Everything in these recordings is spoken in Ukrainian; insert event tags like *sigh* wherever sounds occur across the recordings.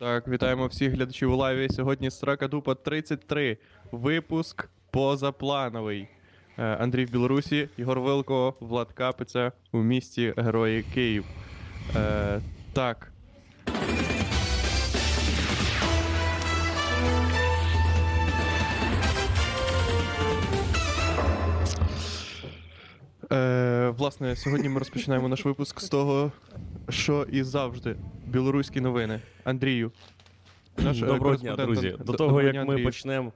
Так, вітаємо всіх глядачів у лайві. Сьогодні Срака Дупа 33. Випуск позаплановий. Е, Андрій в Білорусі, Ігор Вилко, Влад Капиця у місті Герої Київ. Е, так. Е, власне, сьогодні ми розпочинаємо наш випуск з того, що і завжди. Білоруські новини. Андрію. Наш, е, Доброго дня, друзі. До того, як ми почнемо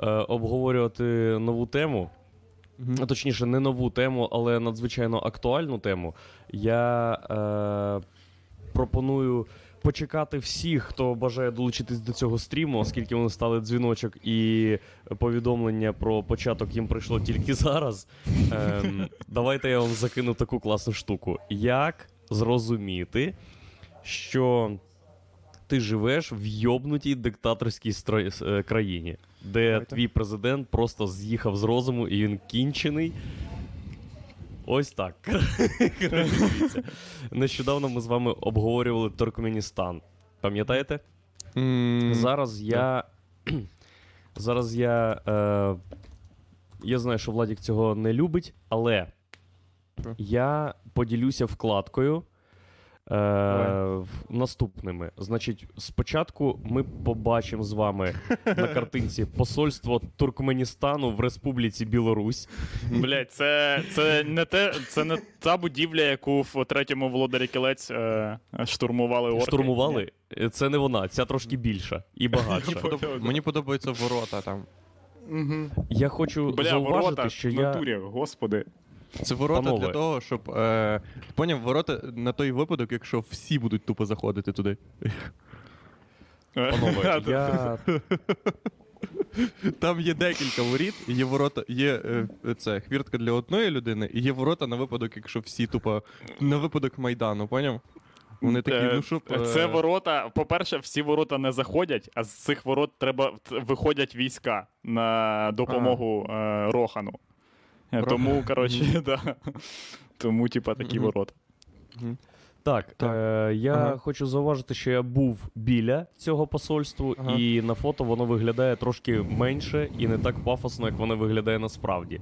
е, обговорювати нову тему, а точніше, не нову тему, але надзвичайно актуальну тему, я е, пропоную почекати всіх, хто бажає долучитись до цього стріму, оскільки вони стали дзвіночок і повідомлення про початок їм прийшло тільки зараз. Ем, давайте я вам закину таку класну штуку. Як зрозуміти, що ти живеш в йобнутій диктаторській стро- е, країні, де Давайте. твій президент просто з'їхав з розуму і він кінчений. Ось так. Нещодавно ми з вами обговорювали Туркменістан. Пам'ятаєте? Зараз я. *clears throat* Зараз я. Е, я знаю, що Владік цього не любить, але я поділюся вкладкою. Е, наступними. Значить, спочатку ми побачимо з вами на *laughs* картинці посольство Туркменістану в Республіці Білорусь. Блять, це, це не те, це не та будівля, яку в третьому володарі кілець е, штурмували орки. Штурмували. Це не вона, ця трошки більша і багатша. *laughs* Мені подобаються ворота там. Я хочу Бля, зауважити, ворота що в я. натурі, господи. Це ворота Панове. для того, щоб. Е, поняв, ворота на той випадок, якщо всі будуть тупо заходити туди. Панове, я Там є декілька воріт, є ворота, є е, це хвіртка для одної людини, і є ворота на випадок, якщо всі тупо на випадок Майдану, поняв? Вони такі, Е, ну щоб. е, Це ворота. По-перше, всі ворота не заходять, а з цих ворот треба виходять війська на допомогу е, Рохану. Тому, коротше, да. Тому, типа, такі ворота. Так, Так. Е, я Ага. хочу зауважити, що я був біля цього посольству, Ага. і на фото воно виглядає трошки менше і не так пафосно, як воно виглядає насправді.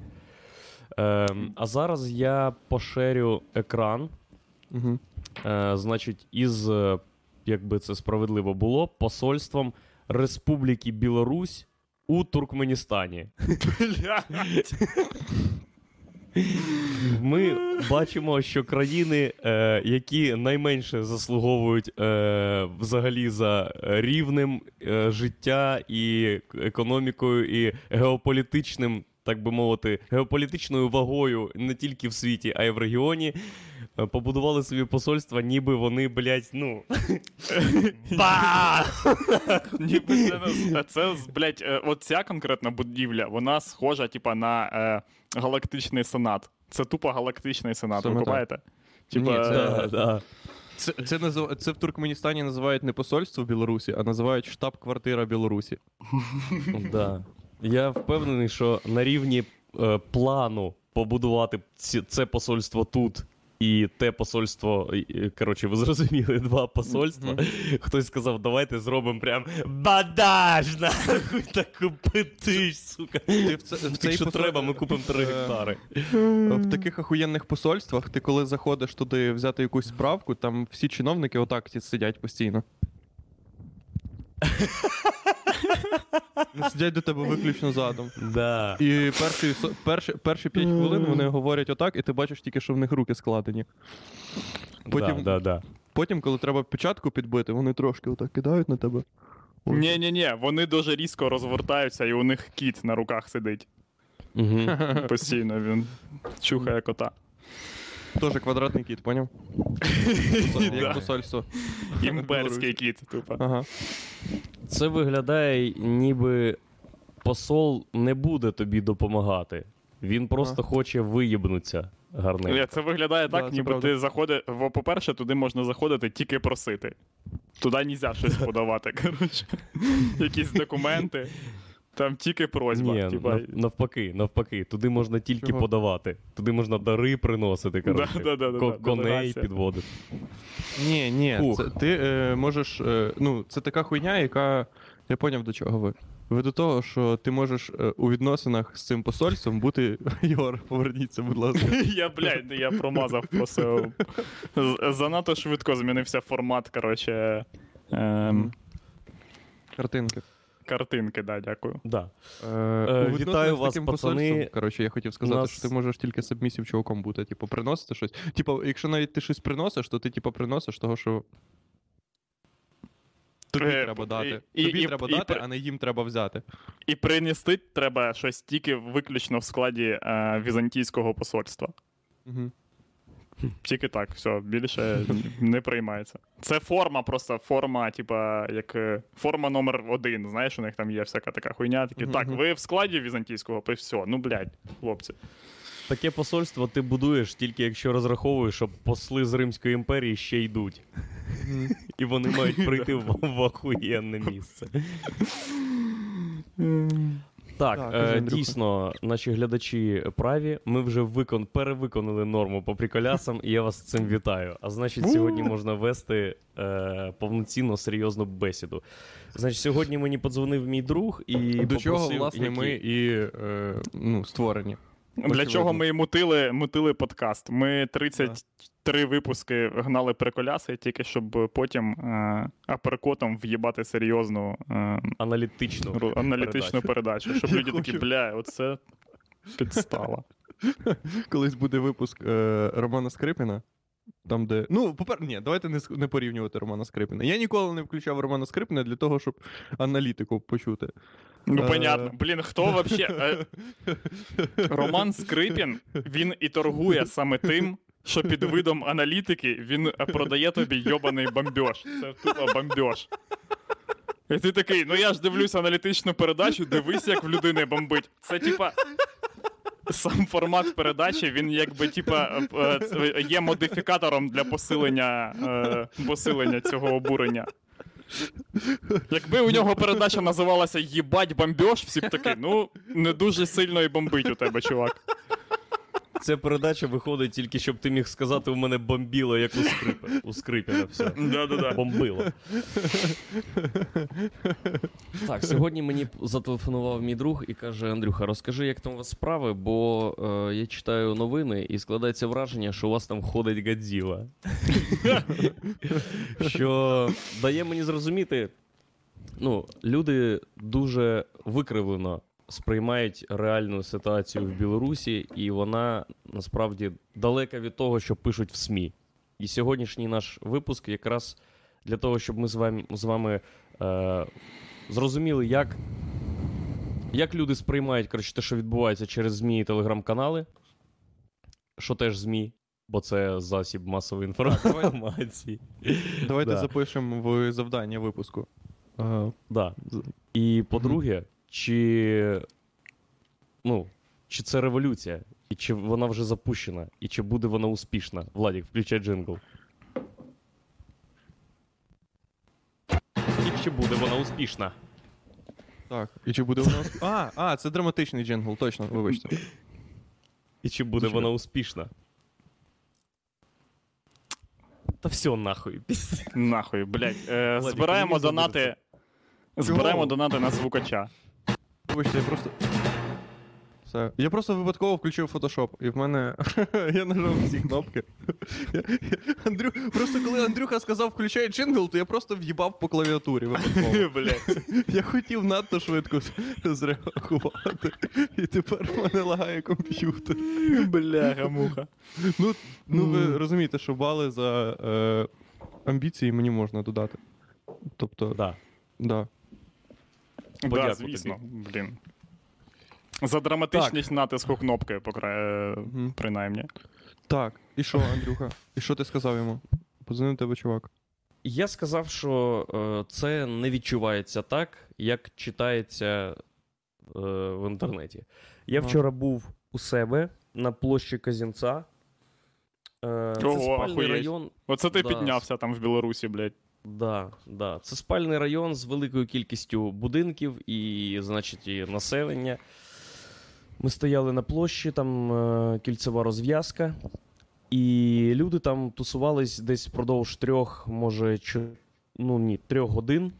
Е, а зараз я поширю екран, Угу. е, значить, із, е, якби це справедливо було, посольством Республіки Білорусь у Туркменістані. Ми бачимо, що країни, е, які найменше заслуговують е, взагалі за рівнем е, життя і економікою, і геополітичним, так би мовити, геополітичною вагою не тільки в світі, а й в регіоні, побудували собі посольства, ніби вони, блядь, ну. *laughs* *laughs* Ніби це, не- це блядь, е, от ця конкретна будівля, вона схожа, типа, на е, галактичний сенат. Це тупо галактичний сенат, Саме ви так. купаєте? Ні, це- Да, да. Це, це, назив... це в Туркменістані називають не посольство Білорусі, а називають штаб-квартира Білорусі. *laughs* Да. Я впевнений, що на рівні е, плану побудувати ці, це посольство тут. І те посольство, коротше, ви зрозуміли, два посольства. Хтось сказав, давайте зробимо прям бадаж, нахуй таку питиш, сука. Ти в, це, в цей Якщо посоль- треба, ми купимо 3 Е, гектари. В таких охуєнних посольствах, ти коли заходиш туди взяти якусь справку, там всі чиновники отак сидять постійно. *laughs* *laughs* Сидять до тебе виключно задом. Да. І перші, перші, перші 5 хвилин вони говорять отак, і ти бачиш тільки, що в них руки складені. Потім, Да, да, да. потім коли треба печатку підбити, вони трошки отак кидають на тебе. Ні, ні, ні, вони дуже різко розвертаються, і у них кіт на руках сидить. Угу. *laughs* Постійно він чухає кота. Теж квадратний кіт, поняв? *laughs* Як Да. посольство. Імперський кіт, тупо. Ага. Це виглядає, ніби посол не буде тобі допомагати. Він просто хоче виїбнутися гарненько. Ні, Це виглядає Да, так, це ніби правда. ти заходиш. во- По-перше, туди можна заходити тільки просити. Туди нельзя щось подавати. *laughs* Коротше. Якісь документи. Там тільки просьба. Ні, типа, навпаки, навпаки. Туди можна тільки Чого? подавати. Туди можна дари приносити, коротше. Да, да, да, да, коней підводити. Ні, ні, Фух. це, ти е, можеш. Е, ну, це така хуйня, яка. Я поняв, до чого ви. Ви до того, що ти можеш е, у відносинах з цим посольством бути. *laughs* Єгор, поверніться, будь ласка. *laughs* Я, блядь, я промазав просто. З- Занадто швидко змінився формат, коротше. Ем, Картинки. Картинки, да, дякую. Да. Е, Е, вітаю вас, пацани. Коротше, я хотів сказати, Нас- що ти можеш тільки сабмісів чуваком бути, типу, приносити щось. Типу, якщо навіть ти щось приносиш, то ти, типу, приносиш того, що. Тобі Е, треба дати. і- Тобі і- треба і дати, а не їм треба взяти. І принести треба щось тільки виключно в складі е, візантійського посольства. Угу. *laughs* Тільки так, все, більше не приймається. Це форма, просто форма, типа, як е, форма номер один. Знаєш, у них там є всяка така хуйня. Такі, так, ви в складі візантійського, то все, ну блядь, хлопці. Таке посольство ти будуєш тільки якщо розраховуєш, що посли з Римської імперії ще йдуть. І вони мають *laughs* прийти в охуєнне місце. *laughs* Так, Так, е, дійсно, наші глядачі праві. Ми вже викон, перевиконали норму по приколясам, і я вас з цим вітаю. А значить, сьогодні можна вести е, повноцінно серйозну бесіду. Значить, сьогодні мені подзвонив мій друг і До чого, власне, які- ми і е, ну, створені. Для Очевидно. чого ми і мутили, мутили подкаст? Ми 33 випуски гнали приколяси, тільки щоб потім е, аперкотом в'їбати серйозну е, аналітичну ру- аналітичну передачу. Щоб Я люди такі, бля, оце підстава. *laughs* Колись буде випуск е, Романа Скрипіна. Там, де. Ну, попер... ні, давайте не, не порівнювати Романа Скрипіна. Я ніколи не включав Романа Скрипіна для того, щоб аналітику почути. Ну, Е. понятно. Блін, хто вообще. е, *laughs* Роман Скрипін, він і торгує саме тим, що під видом аналітики він е, продає тобі йобаний бомбьош. Це тупо бомбьош. І ти такий, ну я ж дивлюсь аналітичну передачу, дивись, як в людини бомбить. Це типа. Сам формат передачі, він якби типа е, є модифікатором для посилення, е, посилення цього обурення. Якби у нього передача називалася Їбать бомбьош, всі б такі, ну не дуже сильно і бомбить у тебе, чувак. Ця передача виходить тільки, щоб ти міг сказати, у мене бомбіло, як у скрипа. У скрипіна все. Да-да-да. Бомбило. Так, сьогодні мені зателефонував мій друг і каже: Андрюха, розкажи, як там у вас справи, бо е, я читаю новини і складається враження, що у вас там ходить Годзіла. Що дає мені зрозуміти, ну, люди дуже викривлено сприймають реальну ситуацію в Білорусі, і вона насправді далека від того, що пишуть в СМІ. І сьогоднішній наш випуск якраз для того, щоб ми з вами, з вами е, зрозуміли, як, як люди сприймають коротше, те, що відбувається через ЗМІ і телеграм-канали, що теж ЗМІ, бо це засіб масової інформації. Давайте Да. запишемо в завдання випуску. Е, Да. І по-друге, чи, ну, чи це революція, і чи вона вже запущена, і чи буде вона успішна? Владік, включай джингл. І чи буде вона успішна? так. І чи буде у нас. А, а, це драматичний джингл, точно, вибачте. І чи буде вона успішна? Та все нахуй. Нахуй, блядь. Е, Владик, збираємо донати. забудеться. Збираємо донати на звукача. Вибачте, я просто. Все. Я просто випадково включив Photoshop, і в мене. *laughs* я нажав всі кнопки. *laughs* Андрю... Просто коли Андрюха сказав включай джингл, то я просто в'їбав по клавіатурі випадково. *laughs* Блядь. Я хотів надто швидко зреагувати. І тепер в мене лагає комп'ютер. Бляха, муха. Ну, ну ви розумієте, що бали за е, амбіції мені можна додати. Тобто, Да. да. Да, Подяку звісно, блін. За драматичність натиску кнопки, покра- е, принаймні. Так, і що, Андрюха? І що ти сказав йому? Позвонив тебе чувак. Я сказав, що е, це не відчувається так, як читається е, в інтернеті. Я вчора був у себе на площі Казінця. Е, це Ого, спальний район. Оце ти Да. піднявся там в Білорусі, блядь. Да, да. Це спальний район з великою кількістю будинків і, значить, і населення. Ми стояли на площі, там е, кільцева розв'язка, і люди там тусувались десь впродовж трьох, може, чо... ну ні, трьох годин.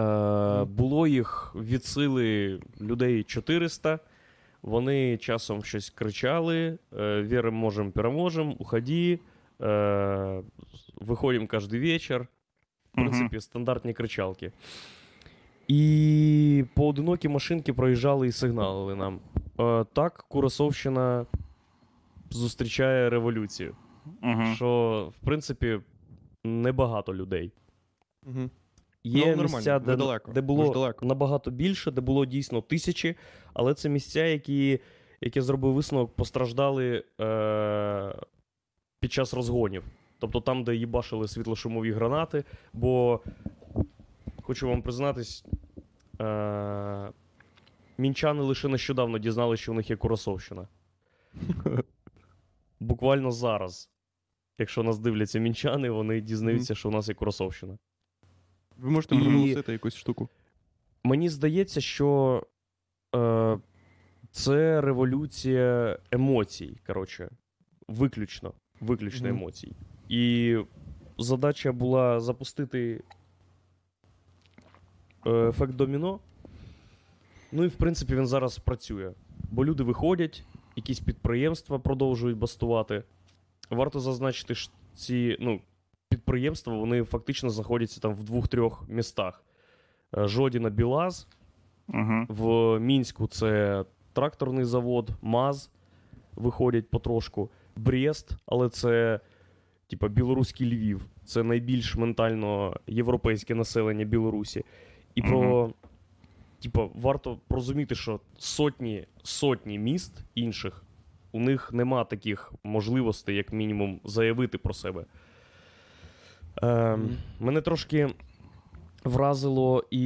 Е, було їх від сили людей 400. Вони часом щось кричали: е, віримо, можемо, переможемо, уходи. Е, виходимо кожен вечір. В Мгм. принципі, стандартні кричалки. І поодинокі машинки проїжджали і сигналили нам. Е, так, Курасовщина зустрічає революцію. Мгм. Що, в принципі, небагато людей. Угу. Є Ну, нормально, місця, де, далеко, де було далеко. набагато більше, де було дійсно тисячі, але це місця, які, як я зробив висновок, постраждали е- під час розгонів. Тобто там, де їбашили світлошумові гранати, бо хочу вам признатись, е- мінчани лише нещодавно дізналися, що у них є Курасовщина. *laughs* Буквально зараз. Якщо нас дивляться мінчани, вони дізнаються, що у нас є Курасовщина. Ви можете І- проголосити якусь штуку. Мені здається, що е, це революція емоцій. Коротше, виключно. Виключно Мгм. емоцій. І задача була запустити е, ефект доміно. Ну і в принципі він зараз працює. Бо люди виходять, якісь підприємства продовжують бастувати. Варто зазначити, що ці ну, підприємства вони фактично знаходяться там в двох-трьох містах. Е, Жодіна Білаз, Мгм. в Мінську це тракторний завод, МАЗ виходять потрошку. Брест, але це типа білоруський Львів. Це найбільш ментально європейське населення Білорусі. І про. Типа, варто розуміти, що сотні сотні міст інших у них нема таких можливостей, як мінімум, заявити про себе. Е. Мене трошки вразило, і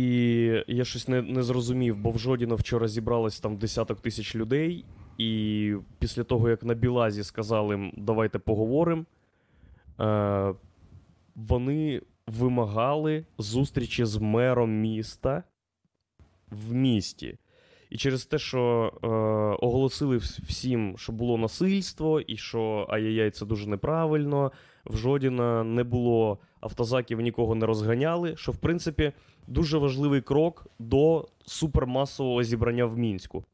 я щось не, не зрозумів, бо в Жодіно вчора зібралось там десяток тисяч людей, і після того, як на Білазі сказали давайте поговоримо, е, вони вимагали зустрічі з мером міста в місті. І через те, що е, оголосили всім, що було насильство, і що ай-яй-яй, це дуже неправильно, в Жодіна не було автозаків, нікого не розганяли, що в принципі дуже важливий крок до супермасового зібрання в Мінську.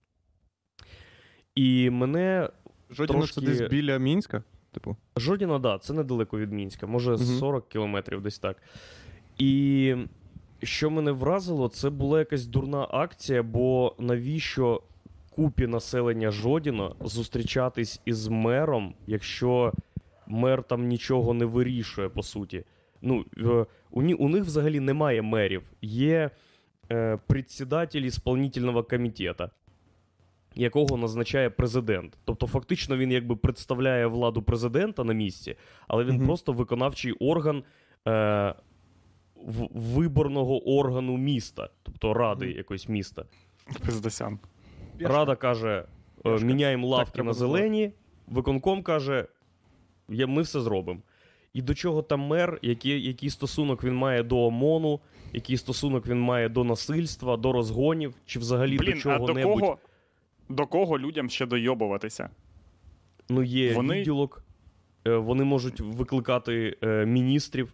І мене Жодіно трошки- це десь біля Мінська. Типу. Жодіно, да, це недалеко від Мінська, може Мгм. 40 кілометрів десь так. І що мене вразило, це була якась дурна акція, бо навіщо купі населення Жодіно зустрічатись із мером, якщо мер там нічого не вирішує, по суті. Ну, е, у, у них взагалі немає мерів. Є е, председатель ісполнительного комітету, якого назначає президент. Тобто, фактично, він якби представляє владу президента на місці, але він Мгм. просто виконавчий орган е, виборного органу міста, тобто ради Мгм. якоїсь міста. Пиздосян. Рада каже: е, міняємо лавки треба на зелені. Виконком каже: «Я- ми все зробимо. І до чого там мер, який, який стосунок він має до ОМОНу, який стосунок він має до насильства, до розгонів, чи взагалі Блін, до а до чого-небудь. кого, до кого людям ще дойобуватися? Ну, є Вони- відділок, е, вони можуть викликати е, міністрів.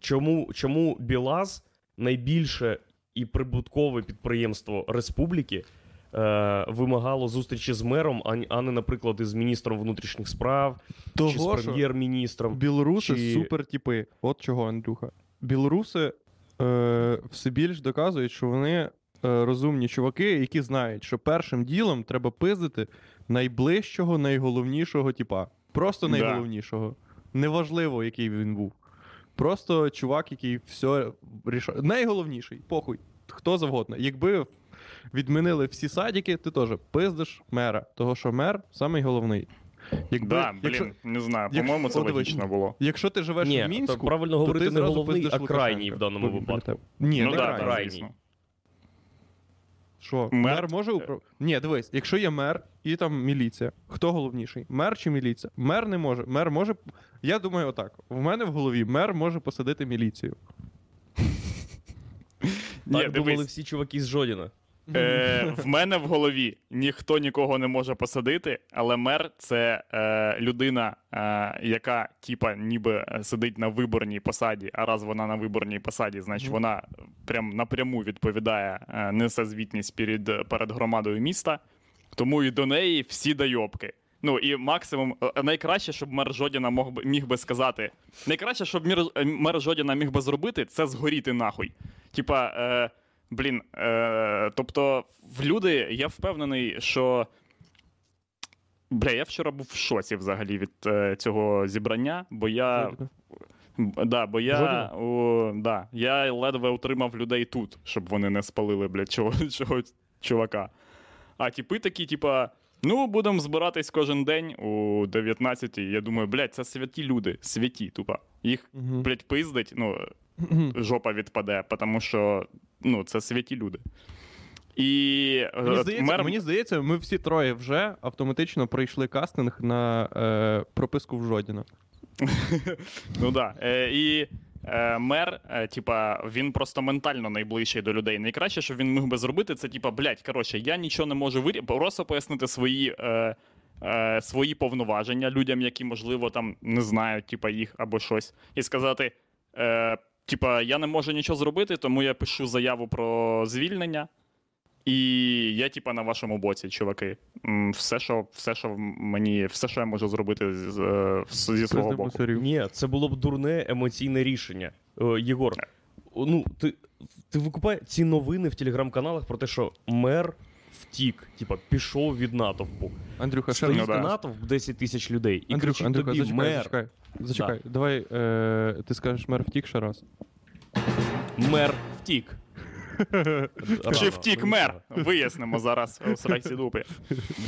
Чому, чому Білаз найбільше і прибуткове підприємство республіки е, вимагало зустрічі з мером, а, а не, наприклад, із міністром внутрішніх справ чи Того, з прем'єр-міністром. білоруси чи- супер типи. От чого, Андрюха. Білоруси е, все більш доказують, що вони розумні чуваки, які знають, що першим ділом треба пиздити найближчого, найголовнішого типа. Просто Да. найголовнішого. Неважливо, який він був. Просто чувак, який все рішає. Найголовніший, похуй. Хто завгодно. Якби відмінили всі садики, ти теж пиздиш мера. Того, що мер самий головний. Якби, Да, блін, якщо, не знаю. По-моєму, це логічно було. якщо ти живеш Ні, в Мінську, то правильно то ти не головний, а крайній в даному випадку. Ні, ну не да, крайній. Що? Мер- Мер, може управ... Ні, дивись, якщо є мер і там міліція, хто головніший? Мер чи міліція? Мер не може. Мер може. Я думаю, отак. В мене в голові мер може посадити міліцію. Так думали всі чуваки з Жодіна. Е, в мене в голові ніхто нікого не може посадити, але мер це е, людина, е, яка, типа, ніби е, сидить на виборній посаді, а раз вона на виборній посаді, значить вона прям напряму відповідає, е, несе звітність перед, перед громадою міста, тому і до неї всі дайобки. Ну і максимум, е, найкраще, щоб мер Жодіна мог би, міг би сказати. Найкраще, щоб мір, е, мер Жодіна міг би зробити, це згоріти нахуй. Типа, е, блін, е, тобто, в люди, я впевнений, що. Бля, я вчора був в шоці взагалі від е, цього зібрання, бо я. Да, бо я, о, да, я ледве утримав людей тут, щоб вони не спалили, блядь, чого, *laughs* чого, чувака. А типи такі, типа, ну, будемо збиратись кожен день у 19 Я думаю, блядь, це святі люди, святі, тупо. Їх, Мгм. блядь, пиздить, ну, жопа відпаде, тому що ну, це святі люди. І е, Мені от здається, мер... мені здається, ми всі троє вже автоматично пройшли кастинг на е, прописку в Жодіна. *laughs* Ну да. Е, і е, мер, е, типа, він просто ментально найближчий до людей. Найкраще, що він міг би зробити, це типа, блядь, коротше, я нічого не можу вирі... просто пояснити свої. Е, е, Свої повноваження людям, які, можливо, там не знають, типа, їх або щось, і сказати: е, типа, я не можу нічого зробити, тому я пишу заяву про звільнення. І я, типа, на вашому боці, чуваки. Все, що, все, що мені, все, що я можу зробити з, е, зі свого боку. мусорів. Ні, це було б дурне емоційне рішення. Е, Єгор, ну ти, ти викупай ці новини в телеграм-каналах про те, що мер втік, типа пішов від натовпу. Андрюха, ще раз. Ну да. натовп 10 тисяч людей. І Андрюха, кричить Андрюха, тобі, зачекай, мер, зачекай. Зачекай, давай е, ти скажеш мер втік ще раз. мер втік. Чи Рано, втік ну, мер? Вияснимо зараз у срайсі дупи.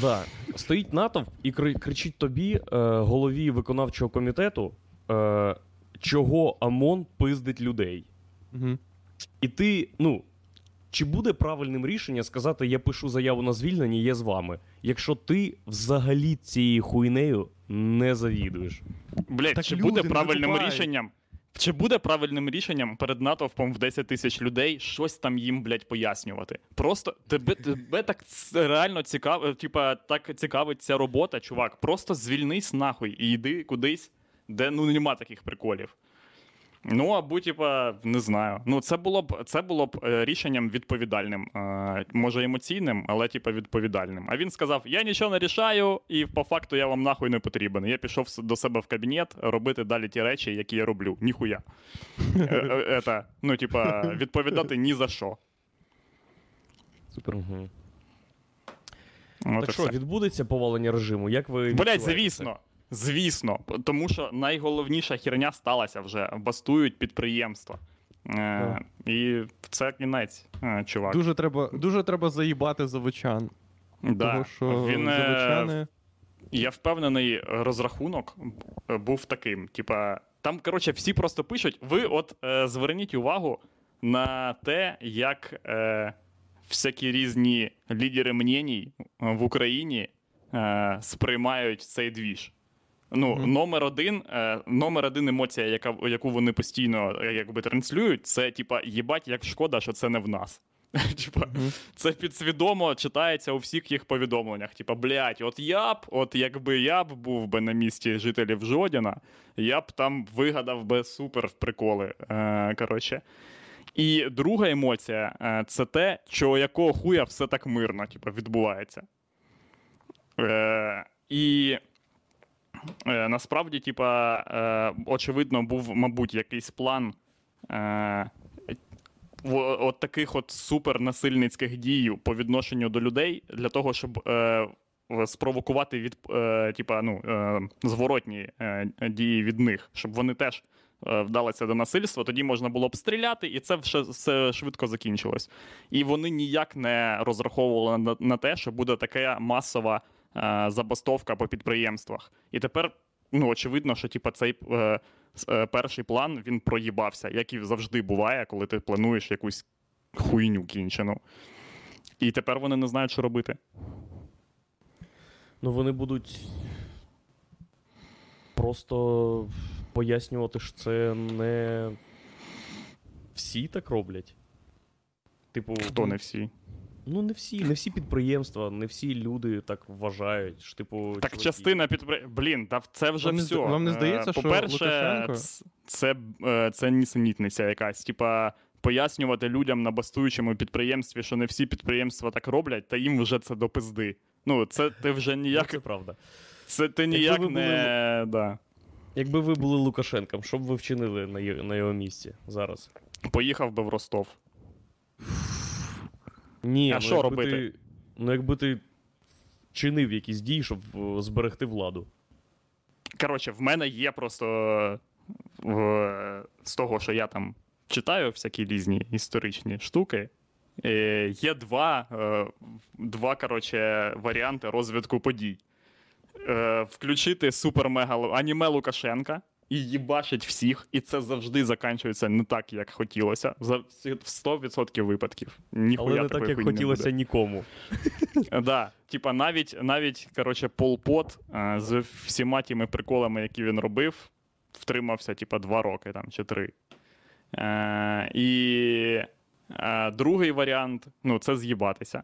Да. Стоїть натовп і кри- кричить тобі, е, голові виконавчого комітету, е, чого ОМОН пиздить людей. Угу. І ти, ну. Чи буде правильним рішення сказати, я пишу заяву на звільнення, я з вами, якщо ти взагалі цією хуйнею не завідуєш? Блять, Так чи люди буде правильним викупають. рішенням? Чи буде правильним рішенням перед натовпом в 10 тисяч людей щось там їм, блядь, пояснювати? Просто тебе, тебе так реально цікаво, типа, так цікавить ця робота, чувак. Просто звільнись нахуй і йди кудись, де ну нема таких приколів. Ну, або, типа, не знаю. Ну, це було б це було б е, рішенням відповідальним. Е, може, емоційним, але типа відповідальним. А він сказав: Я нічого не рішаю, і по факту я вам нахуй не потрібен. Я пішов до себе в кабінет робити далі ті речі, які я роблю. Ніхуя. Е, е, ну, типа, відповідати ні за що. Супер. Угу. Так що, все. відбудеться повалення режиму? Як ви Блять, звісно. Звісно, тому що найголовніша херня сталася вже. Бастують підприємства. Е, і це кінець, е, чувак. Дуже треба, дуже треба заїбати заводчан. да. Того, що Він, е, заводчани. Я впевнений, розрахунок був таким. Типа, там, коротше, всі просто пишуть: ви от е, зверніть увагу на те, як е, всякі різні лідери мнєній в Україні е, сприймають цей двіж. Ну, Мгм. номер один, е, номер один емоція, яка, яку вони постійно е, якби транслюють, це типа їбать, як шкода, що це не в нас. *laughs* Типа, Мгм. це підсвідомо читається у всіх їх повідомленнях. Типа, блядь, от я б, от якби я б був би на місці жителів Жодіна, я б там вигадав би супер приколи. Е, коротше. І друга емоція це те, що якого хуя все так мирно типу, відбувається. Е, і е, насправді, типа, е, очевидно, був, мабуть, якийсь план. Е, от таких от супернасильницьких дій по відношенню до людей для того, щоб е, спровокувати від е, типа, ну, е, зворотні е, дії від них, щоб вони теж е, вдалися до насильства, тоді можна було б стріляти, і це все, все швидко закінчилось. І вони ніяк не розраховували на, на те, що буде така масова забастовка по підприємствах. І тепер, ну, очевидно, що типа, цей е, е, перший план він проїбався, як і завжди буває, коли ти плануєш якусь хуйню кінчену. І тепер вони не знають, що робити. Ну, вони будуть просто пояснювати, що це не всі так роблять. Типу, Хто не всі. Ну, не всі, не всі підприємства, не всі люди так вважають. Що, типу, Так чуваки- частина підпри... Блін, та це вже Вам все. зда- вам не здається, Е, що По-перше, Лукашенко- це, е, це нісенітниця якась. Типа, пояснювати людям на бастуючому підприємстві, що не всі підприємства так роблять, та їм вже це до пизди. Ну, це ти вже Ну, ніяк. Це правда. Це ти ніяк ви не. Да. Якби ви були Лукашенком, що б ви вчинили на його місці зараз? Поїхав би в Ростов. Ні, А ну, що робити? Ти, ну, якби ти чинив якісь дії, щоб е, зберегти владу. Коротше, в мене є просто в, з того, що я там читаю всякі різні історичні штуки. Е, є два, е, два коротше, варіанти розвитку подій. Включити супер-мега аніме Лукашенка і їбашить всіх, і це завжди закінчується не так, як хотілося. За всі- в 100% випадків. Ніхуя Але не так, як хотілося буде. нікому. *laughs* Да, типа навіть, навіть коротше, Пол Пот е, з всіма тими приколами, які він робив, втримався, типа, два роки там, чи три. Е, і е, другий варіант ну, це з'їбатися.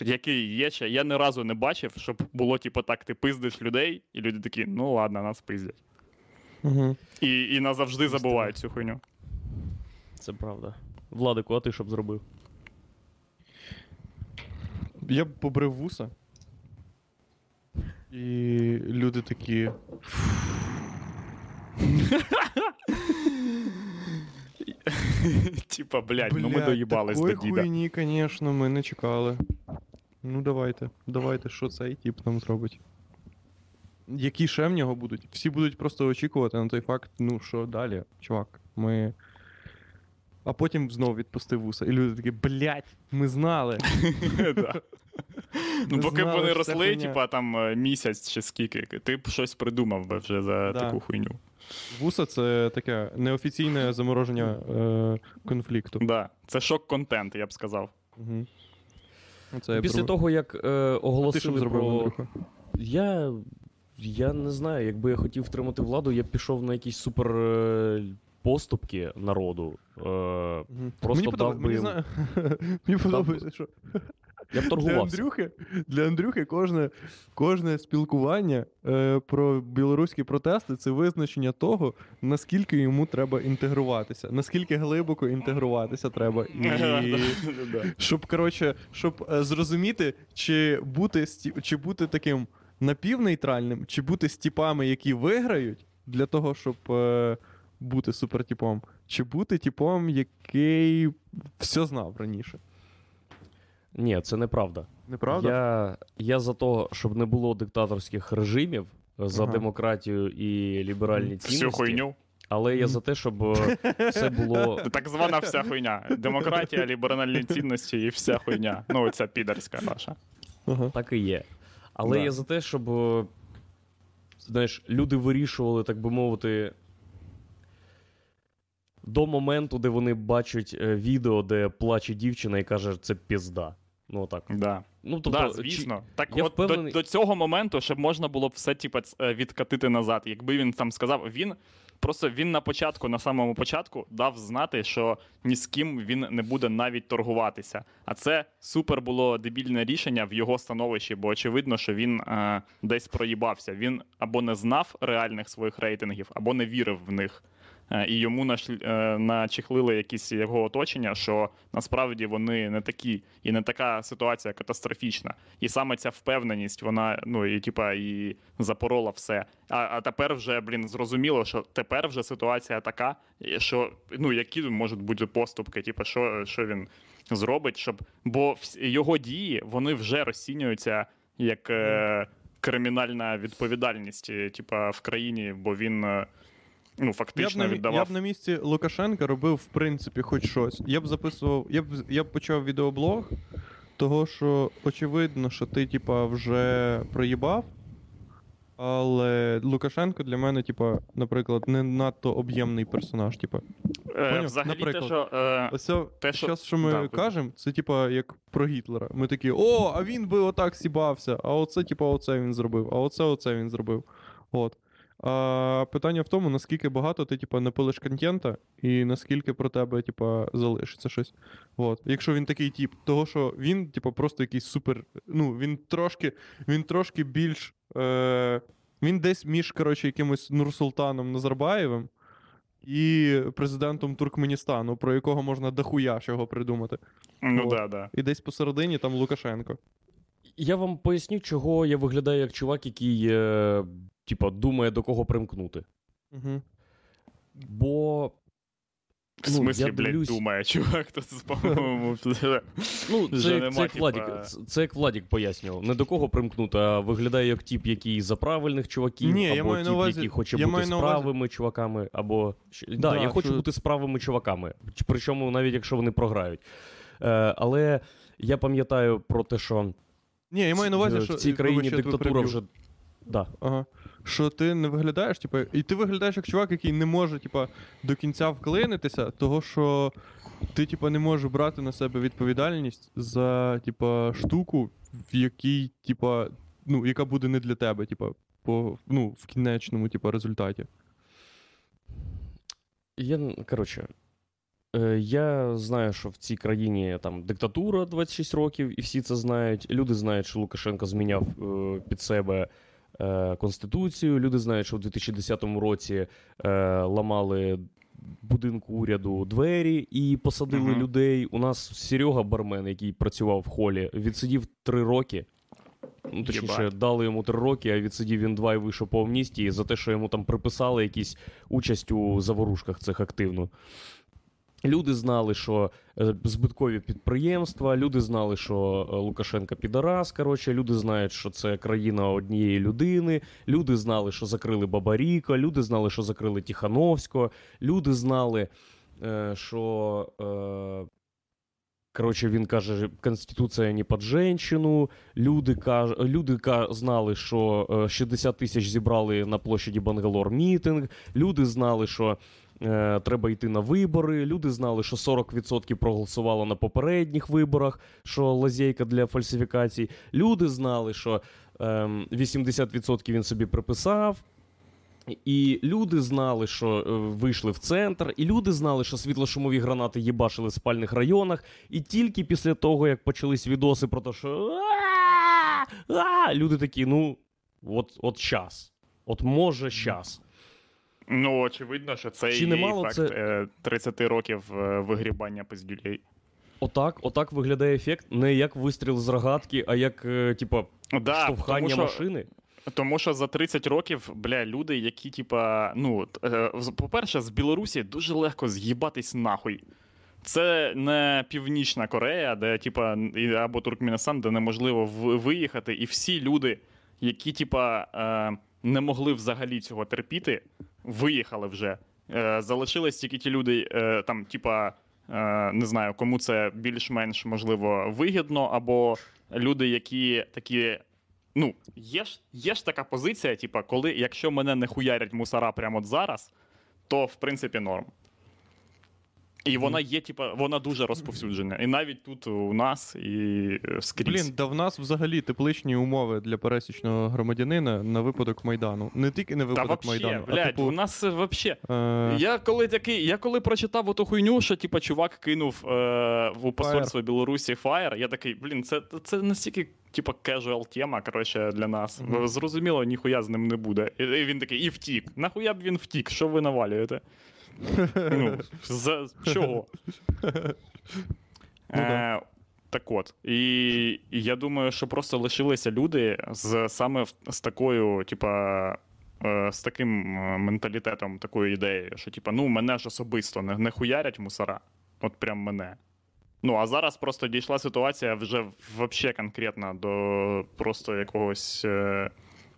Який є ще, я ні разу не бачив, щоб було, типу, так, ти пиздиш людей, і люди такі, ну ладно, нас пиздять. Угу. І, і назавжди забувають цю хуйню. Це правда. Владику, а ти що б зробив? Я б побрив вуса. І люди такі. *laughs* Типа, блядь, ну ми «Блядь, доїбались до такої діда. хуйні, звісно, ми не чекали. Ну, давайте, давайте, що цей тип нам зробить. Які ще в нього будуть? Всі будуть просто очікувати на той факт, ну що далі, чувак, ми. А потім знов відпустив вуса. І люди такі, блядь, ми знали. *laughs* Ну, поки б вони росли, типа там е, місяць чи скільки, ти б щось придумав би вже за таку хуйню. Вуса це таке неофіційне замороження е, конфлікту. Да. Це шок-контент, я б сказав. Я Після того, як е, оголосили про. Я. Я не знаю, якби я хотів втримати владу, я б пішов на якісь супер е, поступки народу. Е. Просто *laughs* мені дав подобається, би мені, їм- зна... мені подобається, що я б для. Андрюхи, для Андрюхи кожне, кожне спілкування е, про білоруські протести це визначення того, наскільки йому треба інтегруватися, наскільки глибоко інтегруватися треба. *laughs* І... Щоб, коротше, щоб е, зрозуміти, чи бути, сті- чи бути таким напівнейтральним, чи бути з типами, які виграють, для того, щоб е, бути супертипом, чи бути типом, який все знав раніше. Ні, це неправда. Неправда? Я, я за те, щоб не було диктаторських режимів, за Ага. демократію і ліберальні цінності. Всю хуйню. Але я за те, щоб е, *laughs* все було. Так звана вся хуйня. Демократія, ліберальні цінності і вся хуйня. Ну, ця підерська ваша. Ага. Так і є. Але Да. я за те, щоб е, знаєш, люди вирішували, так би мовити, до моменту, де вони бачать е, відео, де плаче дівчина і каже, це пізда. Ну так. Да. Ну, тобто, да, чи- звісно. Так я от впевнений- до, до цього моменту, щоб можна було б все типу, відкатити назад. Якби він там сказав, він просто він на початку, на самому початку, дав знати, що ні з ким він не буде навіть торгуватися. А це супер було дебільне рішення в його становищі, бо очевидно, що він е, десь проїбався. Він або не знав реальних своїх рейтингів, або не вірив в них. Е, І йому нашль- е, начехлили якісь його оточення, що насправді вони не такі, і не така ситуація катастрофічна. І саме ця впевненість, вона ну і типа і запорола все. А, а тепер вже блін зрозуміло, що тепер вже ситуація така, що ну які можуть бути поступки, типа що, що він зробить, щоб бо його дії вони вже розцінюються як е, кримінальна відповідальність, типа в країні, бо він. Ну, Я б, фактично на, віддавав я б на місці Лукашенка робив, в принципі, хоч щось. Я б записував, я б, я б почав відеоблог, того що очевидно, що ти, типа, вже проїбав, Але Лукашенко для мене, типа, наприклад, не надто об'ємний персонаж. Типа, Е, взагалі, Наприклад. те, що. Е, ось Те, що- щас, що ми Да, кажемо, це типа як про Гітлера. Ми такі, о, а він би отак сібався, а оце, типа, оце він зробив, а оце, оце він зробив. От. А питання в тому, наскільки багато ти, типа, напилиш контента, і наскільки про тебе, типа, залишиться щось. От. Якщо він такий тип, того, що він, типа, просто якийсь супер. Ну, він трошки, він трошки більш. Е, він десь між, коротше, якимось Нурсултаном Назарбаєвим і президентом Туркменістану, про якого можна дохуя чого придумати. ну От. да, да. І десь посередині там Лукашенко. Я вам поясню, чого я виглядаю як чувак, який, е, типа, думає до кого примкнути. Угу. Бо. В Ну, смислі, я блядь, дивлюсь- думає, чувак, тут, по-моєму, *laughs* Ну, це, нема, це, як типа- Владік, це, це як Владік пояснював. Не до кого примкнути, а виглядає як тип, який за правильних чуваків, Ні, я або маю на тип, увазі- який хоче я бути маю з на увазі- чуваками, або. Да, Да, я хочу бути з правими чуваками. Причому навіть якщо вони програють. Е, але я пам'ятаю про те, що Ні, я маю на увазі, що в цій країні вибач, я диктатура переб'ю. вже. Да. Ага. Що ти не виглядаєш, типу, і ти виглядаєш як чувак, який не може, типу, до кінця вклинитися, того що ти, типу, не можеш брати на себе відповідальність за, типу, штуку, в якій, типу, ну, яка буде не для тебе, типу, по, ну, в кінечному, типу, результаті. Я, коротше, е, я знаю, що в цій країні там диктатура 26 років, і всі це знають. Люди знають, що Лукашенко зміняв е, під себе е, конституцію. Люди знають, що в 2010 році е, ламали будинку уряду двері і посадили Мгм. людей. У нас Серега Бармен, який працював в холі, відсидів три роки. Ну, точніше, Єбать. дали йому три роки, а відсидів він два і вийшов по амністії за те, що йому там приписали якісь участь у заворушках цих активно. Люди знали, що е, збиткові підприємства, люди знали, що е, Лукашенка підарас. Коротше, люди знають, що це країна однієї людини. Люди знали, що закрили Бабаріка, люди знали, що закрили Тихановського, люди знали, е, що. Коротше, він каже, Конституція не під женщину. Люди, каж... люди знали, що е, 60 тисяч зібрали на площаді Бангалор мітинг. Люди знали, що треба йти на вибори. Люди знали, що 40% проголосувало на попередніх виборах, що лазейка для фальсифікацій. Люди знали, що ем, 80% він собі приписав. І люди знали, що е, вийшли в центр, і люди знали, що світлошумові гранати їбашили в спальних районах. І тільки після того, як почались відоси про те, що люди такі, ну, от, от щас. От може щас. Ну, очевидно, що це Чи і немало факт це- е, 30 років е, вигрібання пиздюлей. Отак, отак виглядає ефект, не як вистріл з рогатки, а як, е, типа, Да, штовхання тому, що, машини. тому що за 30 років, бля, люди, які, типа, ну, е, по-перше, з Білорусі дуже легко з'їбатись нахуй. Це не Північна Корея, де, типа, або Туркменістан, де неможливо виїхати, і всі люди, які, типа, е, не могли взагалі цього терпіти, виїхали вже. Е, залишились тільки ті люди, е, там, типа, е, не знаю, кому це більш-менш можливо вигідно, або люди, які такі. Ну, є ж, є ж така позиція, типа, коли якщо мене не хуярять мусора прямо от зараз, то в принципі норм. І вона є, типа, вона дуже розповсюджена. І навіть тут у нас і е, скрізь. Блін, да в нас взагалі тепличні умови для пересічного громадянина на випадок Майдану. Не тільки на Та випадок вообще, Майдану, а типу. у нас е, вообще. Е... Я коли такий, я коли прочитав оту хуйню, що типа чувак кинув е, в посольство Білорусі фаєр, я такий, блін, це, це настільки, типа, casual тема, коротше, для нас. Мгм. Зрозуміло, ніхуя з ним не буде. І він такий, і втік. Нахуя б він втік? Що ви навалюєте? Ну, *laughs* за чого? Ну. Е, так от, і, я думаю, що просто лишилися люди з саме з такою, типа, е, з таким е, менталітетом, такою ідеєю, що, типа, ну, мене ж особисто не, не хуярять мусора. От прям мене. Ну, а зараз просто дійшла ситуація вже вообще конкретно до просто якогось е,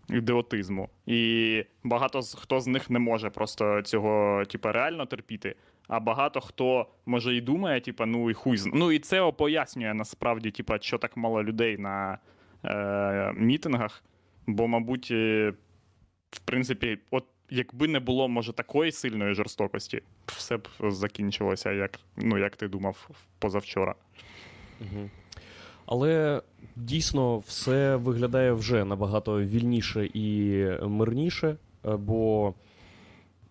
ідіотизму. І багато хто з них не може просто цього, типа, реально терпіти. А багато хто може і думає, типа, ну і хуй. Ну і це пояснює насправді, типа, що так мало людей на е, мітингах. Бо, мабуть, е, в принципі, от якби не було, може, такої сильної жорстокості, все б закінчилося, як, ну, як ти думав позавчора. Угу. Але дійсно все виглядає вже набагато вільніше і мирніше, е, бо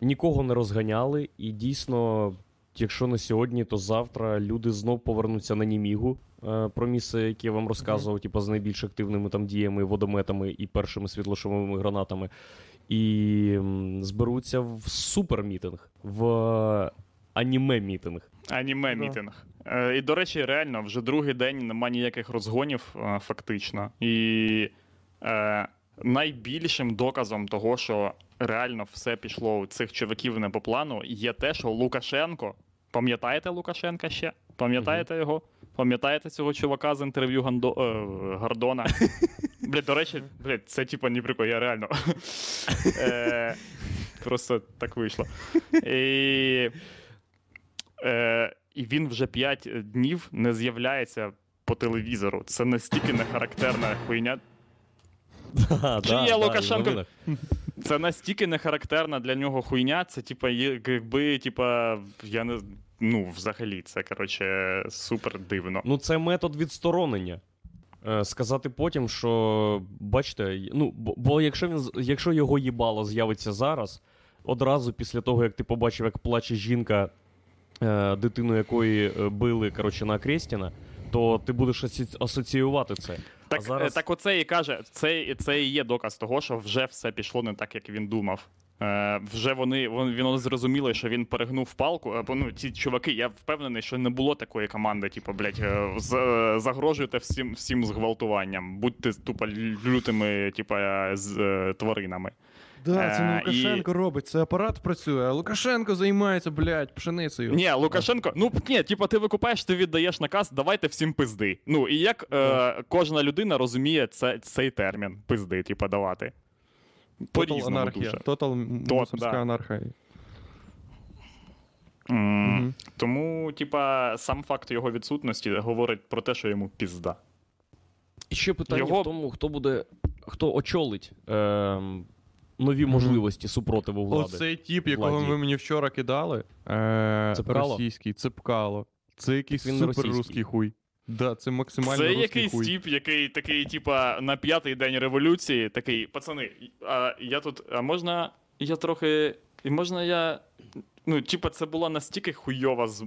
нікого не розганяли, і дійсно, якщо не сьогодні, то завтра люди знов повернуться на Німігу. е, Про місце, яке я вам розказував, типу, з найбільш активними там діями, водометами і першими світлошумовими гранатами, і зберуться в супермітинг, в аніме-мітинг. Аніме-мітинг. І, до речі, реально, вже другий день нема ніяких розгонів, е, фактично. І е, найбільшим доказом того, що реально все пішло у цих чуваків не по плану, є те, що Лукашенко. Пам'ятаєте Лукашенка ще? Пам'ятаєте його? Пам'ятаєте цього чувака з інтерв'ю Гандо... е, Гордона? *laughs* Блядь, до речі, блядь, це типа не прикол, я реально. *laughs* Е, Просто так вийшло. І, е, і він вже 5 днів не з'являється по телевізору. Це настільки не характерна хуйня. *laughs* Да, Чи да, Лукашенко? *laughs* Це настільки не характерна для нього хуйня. Це, типа, якби, типа, я не. Ну, взагалі, це коротше супер дивно. Ну, це метод відсторонення. Е, Сказати потім, що бачите, ну, бо, бо якщо він якщо його їбало з'явиться зараз, одразу після того, як ти побачив, як плаче жінка, е, дитину якої е, били коротше, на Крестіна, то ти будеш асоціювати це. Так, а зараз... е, так оце і каже, це, це і є доказ того, що вже все пішло не так, як він думав. Е, вже вони, вон- він зрозуміли, що він перегнув палку. Е, Бо ну, ці чуваки, я впевнений, що не було такої команди, типу, блядь, е, з, е, загрожуйте всім, всім зґвалтуванням, будьте тупо лютими, типу, е, з е, тваринами. Да, це не Е, Лукашенко робить, це апарат працює, а Лукашенко займається, блядь, пшеницею. Ні, Лукашенко, ну ні, типу, ти викупаєш, ти віддаєш наказ, давайте всім пизди. Ну і як е, кожна людина розуміє це, цей термін пизди, типу, давати. Total анархія. дуже. Total То- мусорська да. анархія. М, Мгм. Тому, типа, сам факт його відсутності говорить про те, що йому пізда. І ще питання Його- в тому, хто буде, хто очолить ем, нові можливості супротиву влади. Оцей тіп, якого Владі. ви мені вчора кидали, е, Цепкало? російський, цепкало. Це якийсь Він супер російський. русський хуй. Да, це максимально Це русський якийсь хуй. тіп, який такий, типа, на п'ятий день революції, такий, пацани, а я тут, а можна я трохи. І можна я. Ну, типа, це була настільки хуйова з-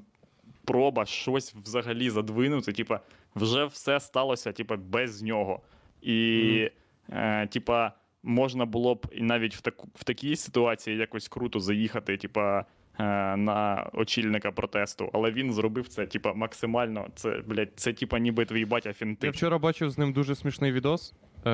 проба щось взагалі задвинути. Типа, вже все сталося, типа, без нього. І, е, типа, можна було б і навіть в, таку, в такій ситуації якось круто заїхати, типа. е, На очільника протесту, але він зробив це, типа, максимально. Це, блядь, це типа ніби твій батя Я вчора бачив з ним дуже смішний відос е,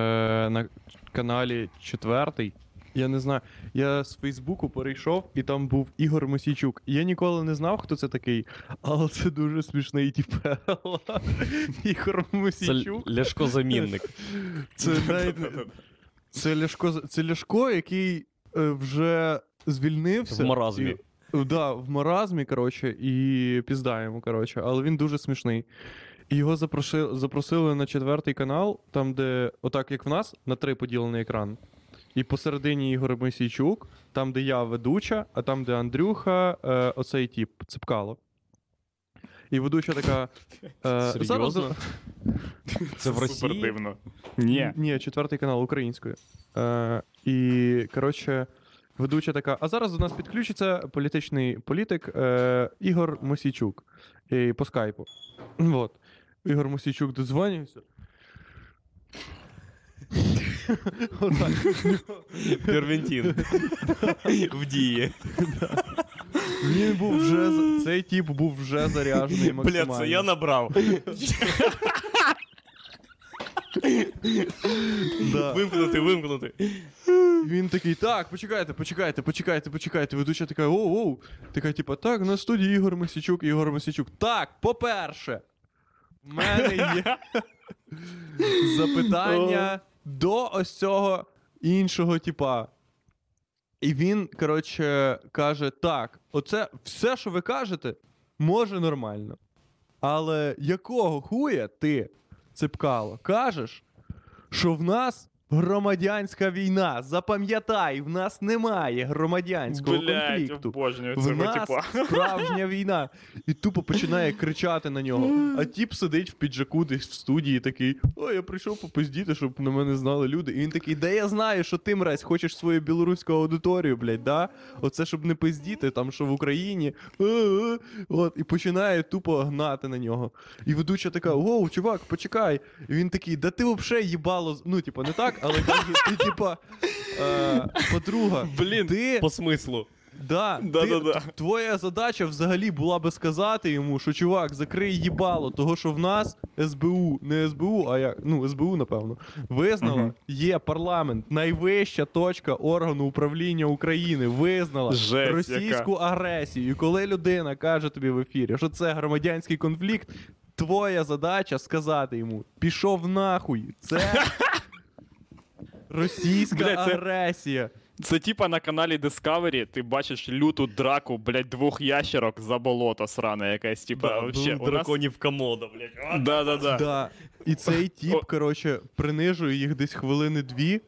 на каналі четвертий. Я не знаю. Я з Фейсбуку перейшов, і там був Ігор Мосійчук. Я ніколи не знав, хто це такий, але це дуже смішний тіпела. *laughs* Ігор Це Мосійчук. Ляшко замінник. Це навіть *laughs* Це Ляшко, це Ляшко, який е, вже звільнився. В маразмі. І, да, в маразмі, коротше, і пізда йому, коротше, але він дуже смішний. І його запросили, запросили на четвертий канал, там, де, отак як в нас, на три поділений екран. І посередині Ігор Мосійчук, там, де я ведуча, а там, де Андрюха, е, оцей тіп, цепкало. І ведуча така. Е, Серйозно? Це в Супер дивно. Ні. Ні, четвертий канал українською. Е, і, коротше, ведуча така. А зараз до нас підключиться політичний політик е, Ігор Мосійчук. І, по скайпу. Вот. Ігор Мосійчук додзвонився. Первентін. В дії. Він був вже. Цей тип був вже заряджений максимально. Бля, це я набрав. Да. Вимкнути, вимкнути. Він такий, так, почекайте, почекайте, почекайте, почекайте. Ведуча така, оу, оу. Така, типа, так, на студії Ігор Мосічук, Ігор Мосічук. Так, по-перше, в мене є *laughs* запитання до ось цього іншого типа. І він, коротше, каже: так, оце все, що ви кажете, може нормально. Але якого хуя ти, цепкало, кажеш, що в нас громадянська війна. Запам'ятай, в нас немає громадянського Блять, конфлікту. обожнюю В нас типа. справжня війна. І тупо починає кричати на нього. А тіп сидить в піджаку десь в студії такий: Ой, я прийшов попиздіти, щоб на мене знали люди. І він такий, де я знаю, що ти, мразь, хочеш свою білоруську аудиторію, блядь, да? Оце щоб не пиздіти, там що в Україні. От, і починає тупо гнати на нього. І ведуча така: Воу, чувак, почекай. І він такий, да ти взагалі їбало. з-» Ну, типа, не так, але каже, ти, типа, е, подруга, Блін, ти По смислу. Да, Да-да-да. твоя задача взагалі була би сказати йому, що чувак, закрий їбало, того що в нас СБУ, не СБУ, а як, ну, СБУ, напевно, визнала, Мгм. є парламент, найвища точка органу управління України, визнала Жесть російську агресію. І коли людина каже тобі в ефірі, що це громадянський конфлікт, твоя задача сказати йому: пішов нахуй, це. *laughs* Російська Бля, це- агресія. Це типа на каналі Discovery ти бачиш люту драку, блядь, двох ящерок за болото сране якесь, типа, Да, вообще. був У нас... драконів комода, блядь. А, Да-да-да. Да. І цей *laughs* тіп, коротше, принижує їх десь хвилини дві.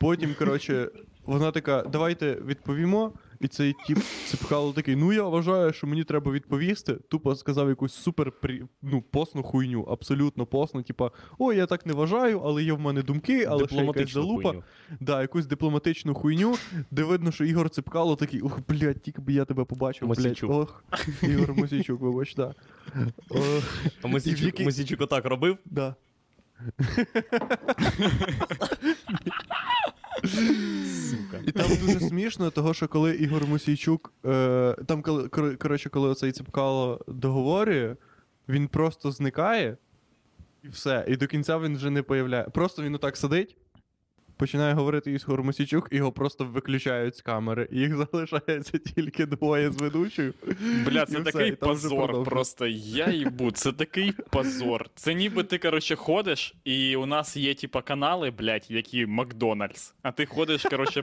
Потім, коротше, вона така, давайте відповімо. І цей тіп Цепхало такий, ну я вважаю, що мені треба відповісти. Тупо сказав якусь супер ну, посну хуйню, абсолютно посну. Типа, ой, я так не вважаю, але є в мене думки, але ще якась залупа. хуйню. Да, якусь дипломатичну хуйню, де видно, що Ігор Цепкало такий, ох, блядь, тільки б я тебе побачив, блядь. Ох, Ігор Мосійчук, вибач, да. Мосійчук отак робив? да. *laughs* Сука. І там дуже смішно, того, що коли Ігор Мусійчук, е, там, коротше, коли оцей цепкало договорює, він просто зникає, і все. І до кінця він вже не появляє. Просто він отак сидить, починає говорити Ігор Мосічук, його просто виключають з камери. І їх *laughs* залишається тільки двоє з ведучою. Бля, це такий все, позор. Просто я їбу, це такий позор. Це ніби ти, коротше, ходиш, і у нас є, типа, канали, блядь, які Макдональдс. А ти ходиш, коротше.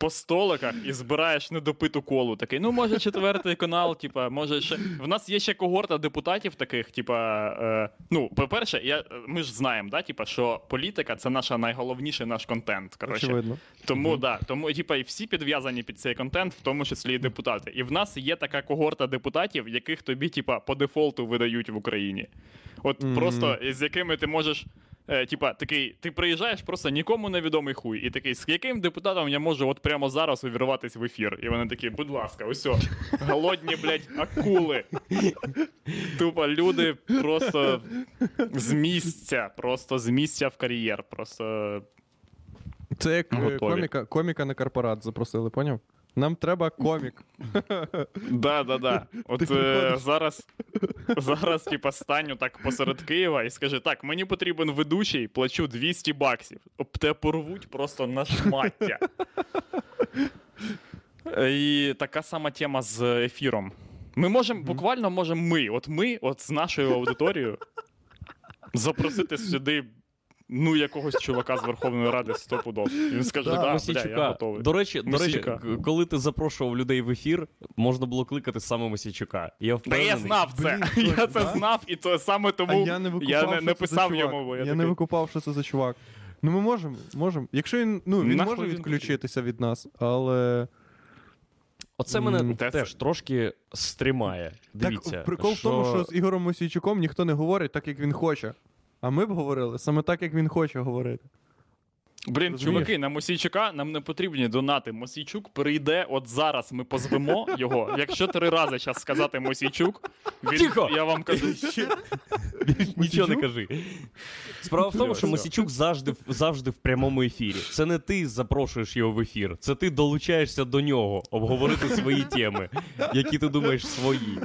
По столиках і збираєш недопиту колу. Такий, ну може четвертий канал, типа, може ще. В нас є ще когорта депутатів таких, типа. Е, ну, по-перше, я, ми ж знаємо, да, типа, що політика це наша найголовніший наш контент. Коротше. Очевидно. Тому да, тому типа і всі підв'язані під цей контент, в тому числі і депутати. І в нас є така когорта депутатів, яких тобі, типа, по дефолту видають в Україні. От Мгм. просто з якими ти можеш. Е, типа, такий, ти приїжджаєш просто нікому невідомий хуй, і такий, з яким депутатом я можу от прямо зараз увірватися в ефір? І вони такі, будь ласка, ось о, голодні, блядь, акули. Тупо люди просто з місця, просто з місця в кар'єр. Просто Це як е, Готові. коміка, коміка на корпорат запросили, поняв? Нам треба комік. *laughs* Да, да, да. От е, зараз, зараз, типа, станю так посеред Києва і скажи: так, мені потрібен ведучий, плачу 200 баксів. Об те порвуть просто на шмаття. І така сама тема з ефіром. Ми можемо, буквально можемо ми, от ми, от з нашою аудиторією, запросити сюди. Ну, якогось чувака з Верховної Ради стопудов. Він скаже, Да, да, бля, я готовий. До речі, до речі, коли ти запрошував людей в ефір, можна було кликати саме Мосійчука. Я Та я знав це. Блін, *laughs* я це да? знав, і то саме А тому я не викупав, я не, не це писав за чувак. йому. Бо я Я, такий, не викупав, що це за чувак. Ну, ми можемо, можемо. Якщо він. Ну, він Нахуй може відключитися від нас, але. Оце мене М, теж це- трошки стримає. Дивіться. так, прикол в тому, що з Ігорем Мосійчуком ніхто не говорить так, як він хоче. А ми б говорили саме так, як він хоче говорити. Блін, Розумієш? чуваки, на Мосійчука нам не потрібні донати. Мосійчук прийде, от зараз ми позвемо його. Якщо три рази зараз сказати Мосійчук, він, Тихо! я вам кажу, Нічого не кажи. Справа в тому, що. Мосійчук завжди, завжди в прямому ефірі. Це не ти запрошуєш його в ефір, це ти долучаєшся до нього обговорити свої теми, які ти думаєш свої.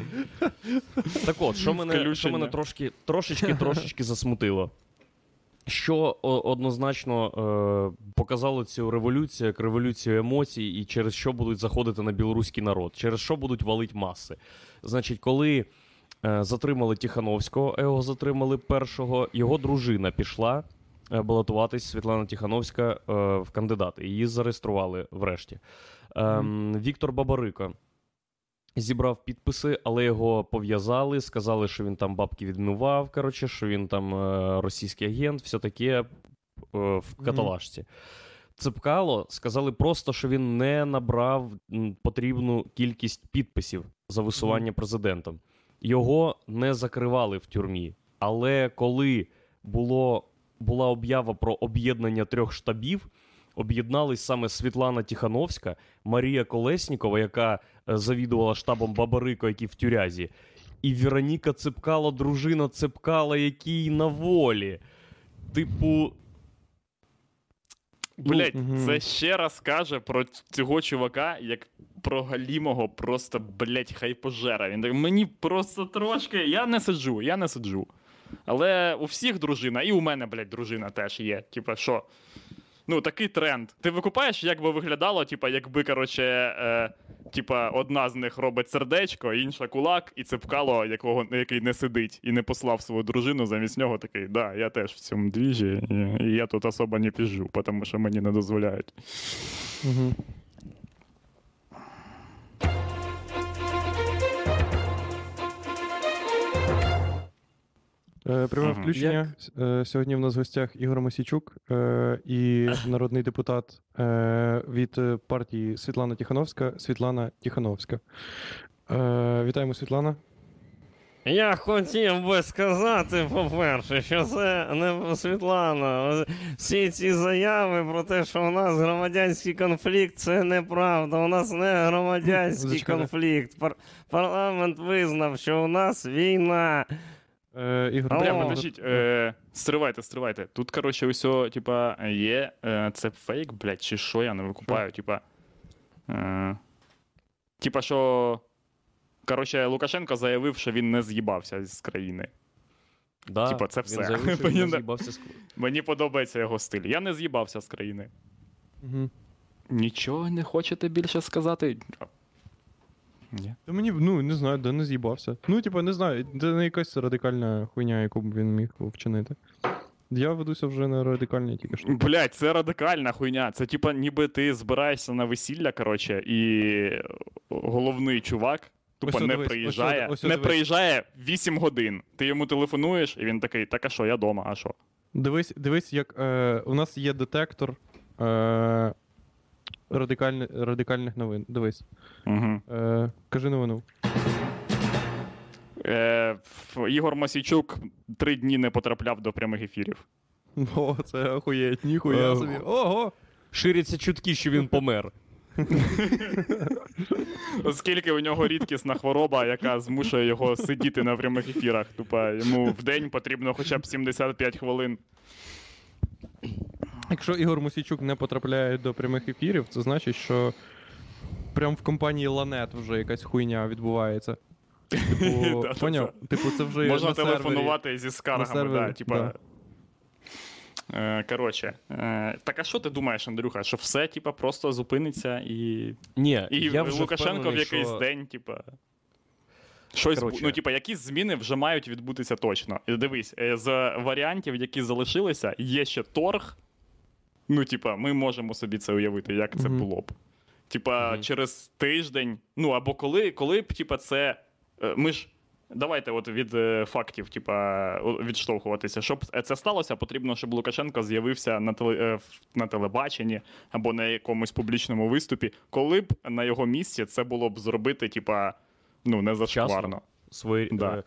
Так от, що мене, що мене трошки, трошечки, трошечки засмутило. Що однозначно е, показало цю революцію як революцію емоцій, і через що будуть заходити на білоруський народ, через що будуть валить маси. Значить, коли е, затримали Тихановського, його затримали першого, його дружина пішла е, балотуватись Світлана Тихановська е, в кандидати. Її зареєстрували врешті. Ем, Віктор Бабарико зібрав підписи, але його пов'язали, сказали, що він там бабки відмивав, коротше, що він там е, російський агент, все таке. в каталажці. Цепкало сказали просто, що він не набрав потрібну кількість підписів за висування президентом. Його не закривали в тюрмі. Але коли було, була об'ява про об'єднання трьох штабів, об'єднались саме Світлана Тихановська, Марія Колеснікова, яка е, завідувала штабом Бабарико, який в тюрязі, і Вероніка Цепкало, дружина Цепкала, який на волі. Типу, Блять, мгм. це ще раз каже про цього чувака, як про галімого, просто, блять, хайпожера. Він так, мені просто трошки. Я не сиджу, я не сиджу. Але у всіх дружина, і у мене, блять, дружина теж є. Типа, що? Ну, такий тренд. Ти викупаєш, як би виглядало, типа, якби, короче, е, типа, одна з них робить сердечко, інша кулак, і цепкало, якого, який не сидить і не послав свою дружину, замість нього такий, да, я теж в цьому двіжі, і, і я тут особо не піжу, тому що мені не дозволяють. Угу. Пряме Мгм. включення. С- е, Сьогодні в нас в гостях Ігор Мосійчук е, і народний депутат е, від е, партії Світлана Тихановська. Світлана Тихановська. Е, Вітаємо, Світлана. Я хотів би сказати, по-перше, що це не Світлана. Всі ці заяви про те, що у нас громадянський конфлікт, це неправда. У нас не громадянський конфлікт. Пар- парламент визнав, що у нас війна. Е, Ігор. Бля, подождіть, е, стривайте, стривайте. Тут, коротше, усьо, типа, є. Е, це фейк, блядь, чи що я не викупаю, типа. Е, типа, що. Коротше, Лукашенко заявив, що він не з'їбався з країни. Да, Типа, це він все. заявив, що *laughs* він Понятно. роз'їбався з- Мені подобається його стиль. Я не з'їбався з країни. Мгм. Нічого не хочете більше сказати? Ні. Та мені, ну, не знаю, де не з'їбався. Ну, типа, не знаю, це не якась радикальна хуйня, яку б він міг вчинити. Я ведуся вже на радикальні тільки що. Блять, це радикальна хуйня. Це типа, ніби ти збираєшся на весілля, коротше, і головний чувак тупо Ось не дивись, приїжджає. ось ось не дивись. приїжджає 8 годин. Ти йому телефонуєш, і він такий, так а що, я дома, а що? Дивись, дивись, як е, у нас є детектор е, радикальни, радикальних новин. Дивись. Угу. Е, кажи новину. Е, Ігор Мосійчук три дні не потрапляв до прямих ефірів. О, це охуєть, ніхуя Е, собі. Ого! Ширяться чутки, що він помер. *laughs* Оскільки у нього рідкісна хвороба, яка змушує його сидіти на прямих ефірах. Тупа йому в день потрібно хоча б 75 хвилин. Якщо Ігор Мусійчук не потрапляє до прямих ефірів, це значить, що прям в компанії Ланет вже якась хуйня відбувається. Типу, *laughs* поняв? Типу, це вже Можна на сервері. телефонувати зі скаргами, да, типа. да. Е, коротше, е, так а що ти думаєш, Андрюха, що все, типа, просто зупиниться і. Ні, І я вже Лукашенко в якийсь що... день, типа. Щось, Коротше. ну, типа, якісь зміни вже мають відбутися точно. Дивись, е, з варіантів, які залишилися, є ще торг. Ну, типа, ми можемо собі це уявити, як це було б. Типа, Мгм. через тиждень, ну або коли, коли б, типа, це. е, Ми ж. Давайте от від е, фактів, типа, відштовхуватися. Щоб це сталося, потрібно, щоб Лукашенко з'явився на, теле, е, на телебаченні або на якомусь публічному виступі, коли б на його місці це було б зробити, типа, ну, не зашкварно. Свої... Да. е,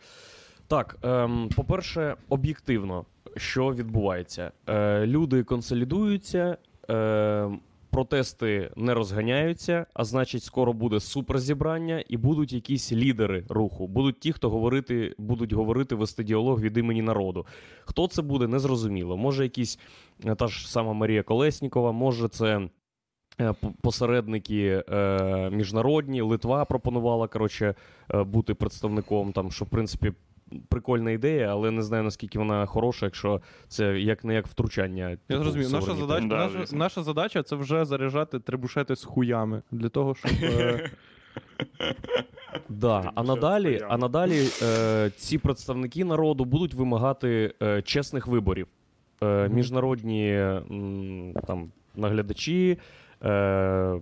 Так, ем, по-перше, об'єктивно, що відбувається. Е, люди консолідуються, е, протести не розганяються, а значить, скоро буде суперзібрання і будуть якісь лідери руху. Будуть ті, хто говорити, будуть говорити, вести діалог від імені народу. Хто це буде, незрозуміло. Може, якісь е, та ж сама Марія Колеснікова, може, це. е, Посередники е, міжнародні, Литва пропонувала коротше, е, бути представником, там, що в принципі прикольна ідея, але не знаю наскільки вона хороша, якщо це як не як втручання. Я типу, зрозумів. в Наша задача, Да, наша, наша задача це вже заряджати требушети з хуями. Для того, щоб. е, *laughs* Да. А надалі, а надалі е, ці представники народу будуть вимагати е, чесних виборів. Е, міжнародні м, там, наглядачі, е,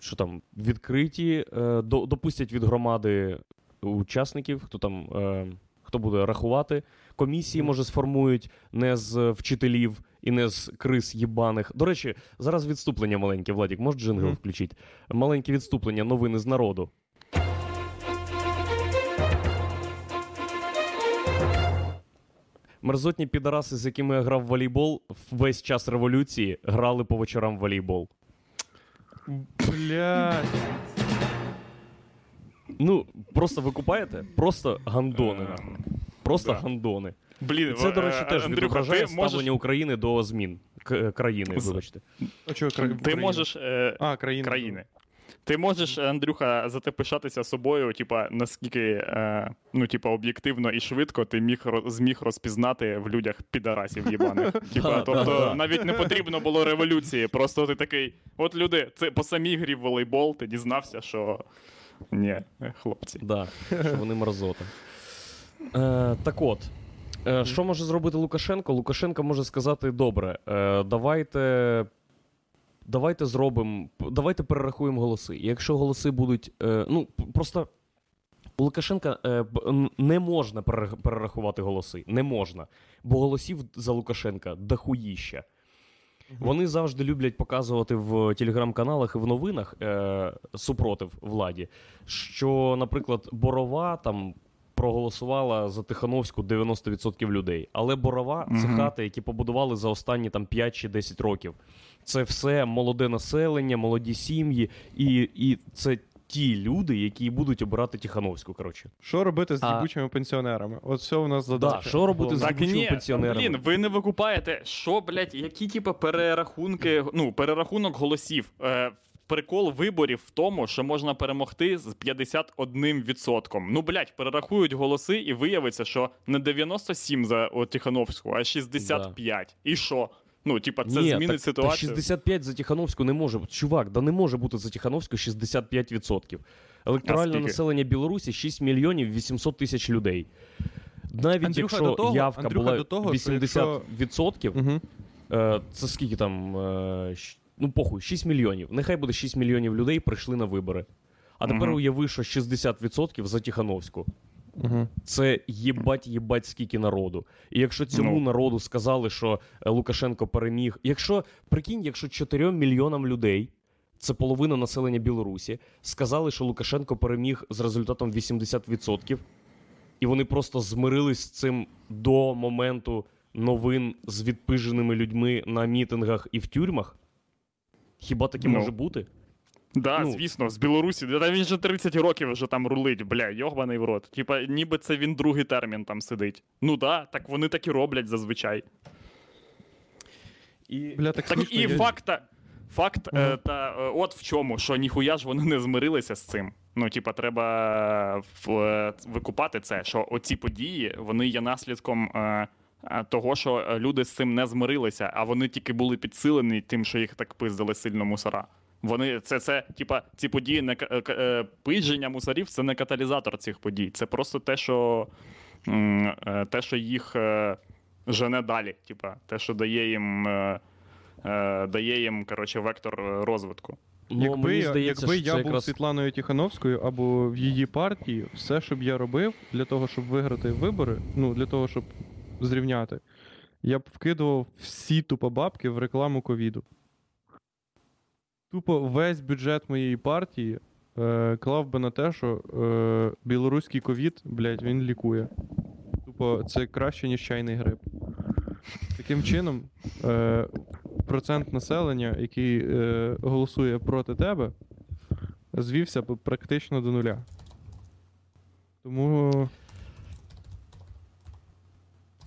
що там, відкриті, е, допустять від громади учасників, хто там. Е, хто буде рахувати. Комісії, може, сформують не з вчителів і не з крис єбаних. До речі, зараз відступлення маленьке, Владік, можеш джингл включити? Маленьке відступлення, новини з народу. Мерзотні підараси, з якими я грав в волейбол, весь час революції грали по вечорам в волейбол. Блядь. Ну, просто ви купаєте? Просто гандони. Е, нахуй. Просто да. гандони. Блін, Це, до е, речі, теж Андрюха, відображає ти можеш, України до змін К- е, країни, вибачте. А чого, кра... ти Україна? можеш е, А, країна. країни. Ти можеш, Андрюха, зате пишатися собою, типа, наскільки е, ну, типа, об'єктивно і швидко ти міг зміг розпізнати в людях підарасів єбаних. *laughs* Типа, тобто навіть не потрібно було революції. Просто ти такий, от люди, це по самій грі в волейбол, ти дізнався, що ні, хлопці. Да, що вони мразота. Е, так от. Е, що може зробити Лукашенко? Лукашенко може сказати: добре, е, давайте. Давайте зробимо, давайте перерахуємо голоси. І якщо голоси будуть. Е, ну, просто у Лукашенка е, не можна перерахувати голоси. Не можна. Бо голосів за Лукашенка дохуїща. Вони завжди люблять показувати в телеграм-каналах і в новинах е, супротив владі, що, наприклад, Борова там проголосувала за Тихановську 90% людей. Але Борова це хати, які побудували за останні там 5 чи 10 років. Це все молоде населення, молоді сім'ї, і, і це ті люди, які будуть обирати Тихановську. Коротше, Що робити з А- їбучими пенсіонерами? От все у нас да, задача. що робити з. Так їбучими ні, пенсіонерами? блін, ви не викупаєте, що, блядь, які типу перерахунки, ну, перерахунок голосів. Е, прикол виборів в тому, що можна перемогти з 51%. Ну, блядь, перерахують голоси і виявиться, що не 97 за Тихановську, а 65. І що? Ну, типа, це Ні, змінить так, ситуацію. Так 65 за Тихановську не може бути. Чувак, да не може бути за Тихановську 65%. Електоральне населення Білорусі 6 мільйонів 800 тисяч людей. Навіть Андрюха, якщо до того- явка Андрюха, була до того, 80%, Угу. е, це скільки там. Е, ну, похуй, 6 мільйонів. Нехай буде 6 мільйонів людей прийшли на вибори. А тепер Мгм. уяви, що 60% за Тихановську. Угу. Це їбать, їбать скільки народу. І якщо цьому Ну. народу сказали, що е, Лукашенко переміг, якщо прикинь, якщо 4 мільйонам людей, це половина населення Білорусі, сказали, що Лукашенко переміг з результатом 80%, і вони просто змирились з цим до моменту новин з відпиженими людьми на мітингах і в тюрмах. Хіба таке Ну. може бути? Да, Ну. звісно, з Білорусі. Та він же 30 років вже там рулить, бля, йогбаний в рот. Типа, ніби це він другий термін там сидить. Ну да, так вони так і роблять зазвичай. І... Бля, так, Так смішно, і я- факт, факт Ага. е, та е, от в чому, що ніхуя ж вони не змирилися з цим. Ну, типа, треба в- е, викупати це, що оці події вони є наслідком е, е, того, що е, люди з цим не змирилися, а вони тільки були підсилені тим, що їх так пиздили сильно мусора. Вони це, це, типа, ці події не е, е, пидження мусорів, це не каталізатор цих подій. Це просто те, що е, те, що їх е, жене далі. Типа, те, що дає їм. е, е, дає їм коротше, вектор розвитку. Ну, Якби, мені здається, якби я був якраз... Світланою Тихановською або в її партії, все, що б я робив для того, щоб виграти вибори, ну для того, щоб зрівняти, я б вкидував всі тупо бабки в рекламу ковіду. Тупо весь бюджет моєї партії е, клав би на те, що е, білоруський ковід, блядь, він лікує. Тупо це краще, ніж чайний гриб. Таким чином, е, процент населення, який е, голосує проти тебе, звівся практично до нуля. Тому.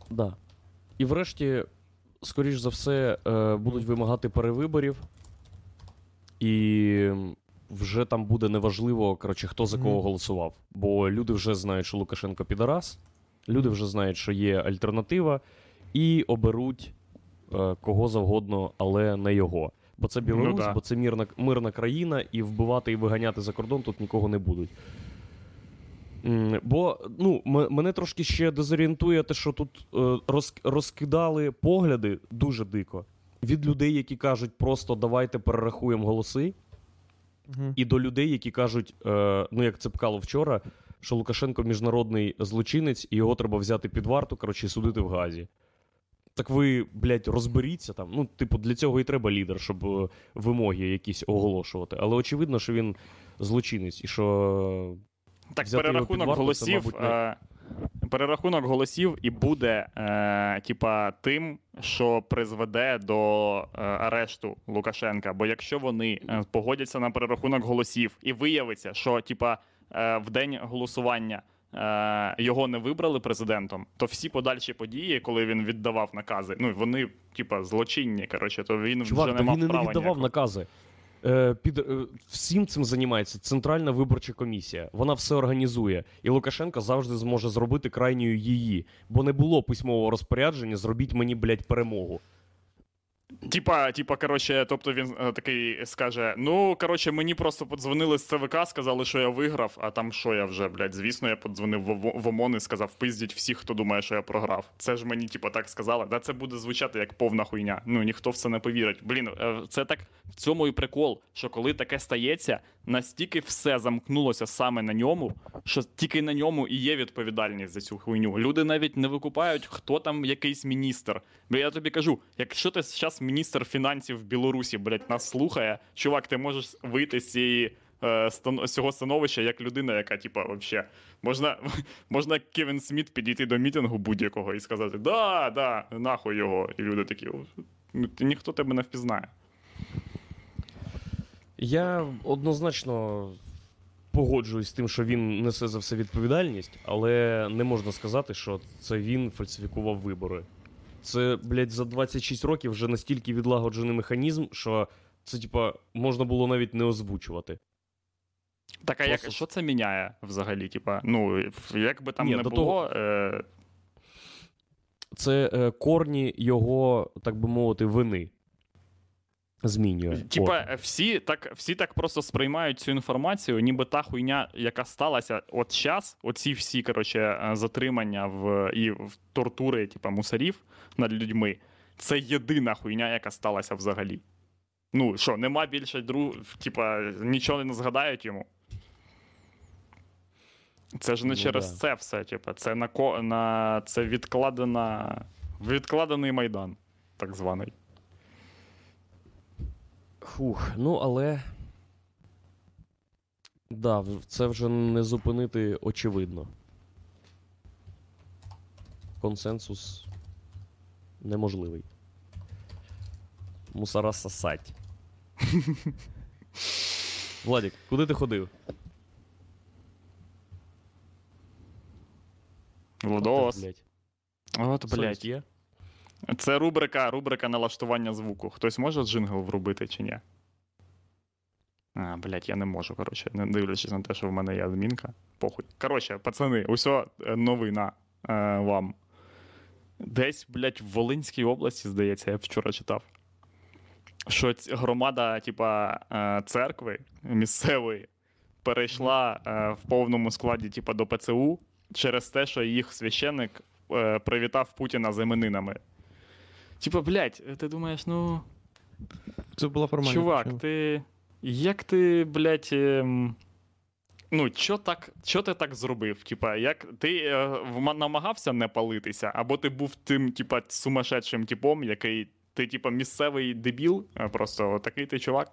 Да. І врешті, скоріш за все, е, будуть вимагати перевиборів, і вже там буде неважливо, коротше, хто за кого голосував. Бо люди вже знають, що Лукашенко підарас, люди вже знають, що є альтернатива, і оберуть е, кого завгодно, але не його. Бо це Білорусь, Ну да. бо це мирна, мирна країна, і вбивати і виганяти за кордон тут нікого не будуть. Бо ну, мене трошки ще дезорієнтує те, що тут е, роз, розкидали погляди дуже дико від людей, які кажуть, просто давайте перерахуємо голоси, Мгм. і до людей, які кажуть, е, ну як це пкало вчора, що Лукашенко міжнародний злочинець, і його треба взяти під варту, коротше, і судити в Газі. Так ви, блядь, розберіться там. Ну, типу, для цього і треба лідер, щоб е, вимоги якісь оголошувати. Але очевидно, що він злочинець, і що Так, Взяти його під перерахунок варту, це, голосів. мабуть, не- е, Перерахунок голосів і буде, е, типа, тим, що призведе до е, арешту Лукашенка. Бо якщо вони е, погодяться на перерахунок голосів і виявиться, що типа е, в день голосування е, його не вибрали президентом, то всі подальші події, коли він віддавав накази, ну вони, типа, злочинні. Коротше, то він Чувак, вже не мав він і не віддавав ніякого. накази. Е, під, е, всім цим займається Центральна виборча комісія. Вона все організує. І Лукашенко завжди зможе зробити крайньою її. Бо не було письмового розпорядження, зробіть мені, блядь, перемогу. Типа, типа, коротше, тобто він е, такий скаже: Ну, коротше, мені просто подзвонили з ЦВК, сказали, що я виграв, а там що я вже, блядь, звісно, я подзвонив в, в ОМОН і сказав, пиздіть всіх, хто думає, що я програв. Це ж мені, типа, так сказали. Да, це буде звучати як повна хуйня. Ну, ніхто в це не повірить. Блін, е, це так в цьому і прикол, що коли таке стається, настільки все замкнулося саме на ньому, що тільки на ньому і є відповідальність за цю хуйню. Люди навіть не викупають, хто там якийсь міністр. Бо я тобі кажу, якщо ти зараз міністр фінансів Білорусі, блядь, нас слухає, чувак, ти можеш вийти з цієї. е, цього становища як людина, яка, типа, вообще, можна, *laughs* можна Кевін Сміт підійти до мітингу будь-якого і сказати: Да, да, нахуй його. І люди такі, ну, ніхто тебе не впізнає. Я однозначно погоджуюсь з тим, що він несе за все відповідальність, але не можна сказати, що це він фальсифікував вибори. Це, блядь, за 26 років вже настільки відлагоджений механізм, що це, типа, можна було навіть не озвучувати. Так, а як, що це міняє взагалі? Типа, ну, як би там Ні, не було. Того... Е, Це е, корні його, так би мовити, вини. Змінює. Типа, всі так, всі так просто сприймають цю інформацію, ніби та хуйня, яка сталася от час, оці всі коротше, е, затримання в, і в тортури, типа, мусорів над людьми, це єдина хуйня, яка сталася взагалі. Ну що, нема більше друг, типа, нічого не згадають йому. Це ж не Ну через да. це все, типа, це на, ко- на це відкладена, відкладений майдан, так званий. Фух, ну але. Да, це вже не зупинити очевидно. Консенсус неможливий. Мусора сосать. *laughs* Владік, куди ти ходив? Владос. Блять. От, блядь. є? Це рубрика, рубрика налаштування звуку. Хтось може джингл врубити чи ні? А, блядь, я не можу, коротше, не дивлячись на те, що в мене є адмінка. Похуй. Коротше, пацани, усьо е, новина е, вам. Десь, блядь, в Волинській області, здається, я вчора читав. Що громада, типа, е, церкви місцевої перейшла е, в повному складі, типа, до ПЦУ через те, що їх священник е, привітав Путіна з іменинами. Типа, блядь, ти думаєш, ну. Це була формальна. Чувак, причина. ти. Як ти, блядь. Ем... Ну, що так, що ти так зробив? Типа, як ти е, вма- намагався не палитися, або ти був тим, типа, сумасшедшим типом, який. Ти, типа, місцевий дебіл, просто такий ти чувак.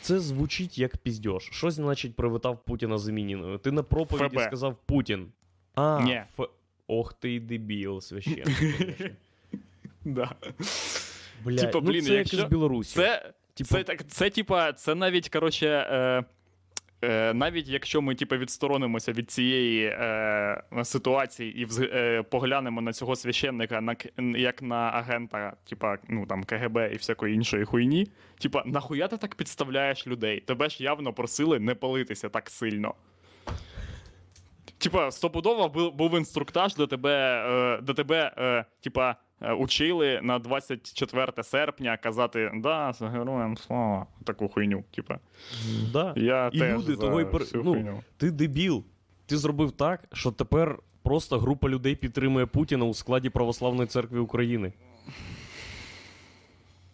Це звучить як піздьош. Що значить привітав Путіна з імениною? Ти на проповіді ФБ. сказав Путін. А, Ні. Ф... Ох ти й дебіл, священник. *laughs* Да. Бля, Типа, ну це якщо- як з Білорусі. Це, Типа, це, так, це, типа, це навіть, коротше, е, е, навіть якщо ми типа, відсторонимося від цієї е, ситуації і вз- е, поглянемо на цього священника на, як на агента, типа, ну, там, КГБ і всякої іншої хуйні, типа, нахуя ти так підставляєш людей? Тебе ж явно просили не палитися так сильно. Типа, стопудово був, інструктаж, де тебе, е, де тебе е, типа, учили на 24 серпня казати да, з героям слава. Таку хуйню. Типа, да. я І теж люди за того й пер- всю ну, хуйню. Ти дебіл. Ти зробив так, що тепер просто група людей підтримує Путіна у складі Православної церкви України.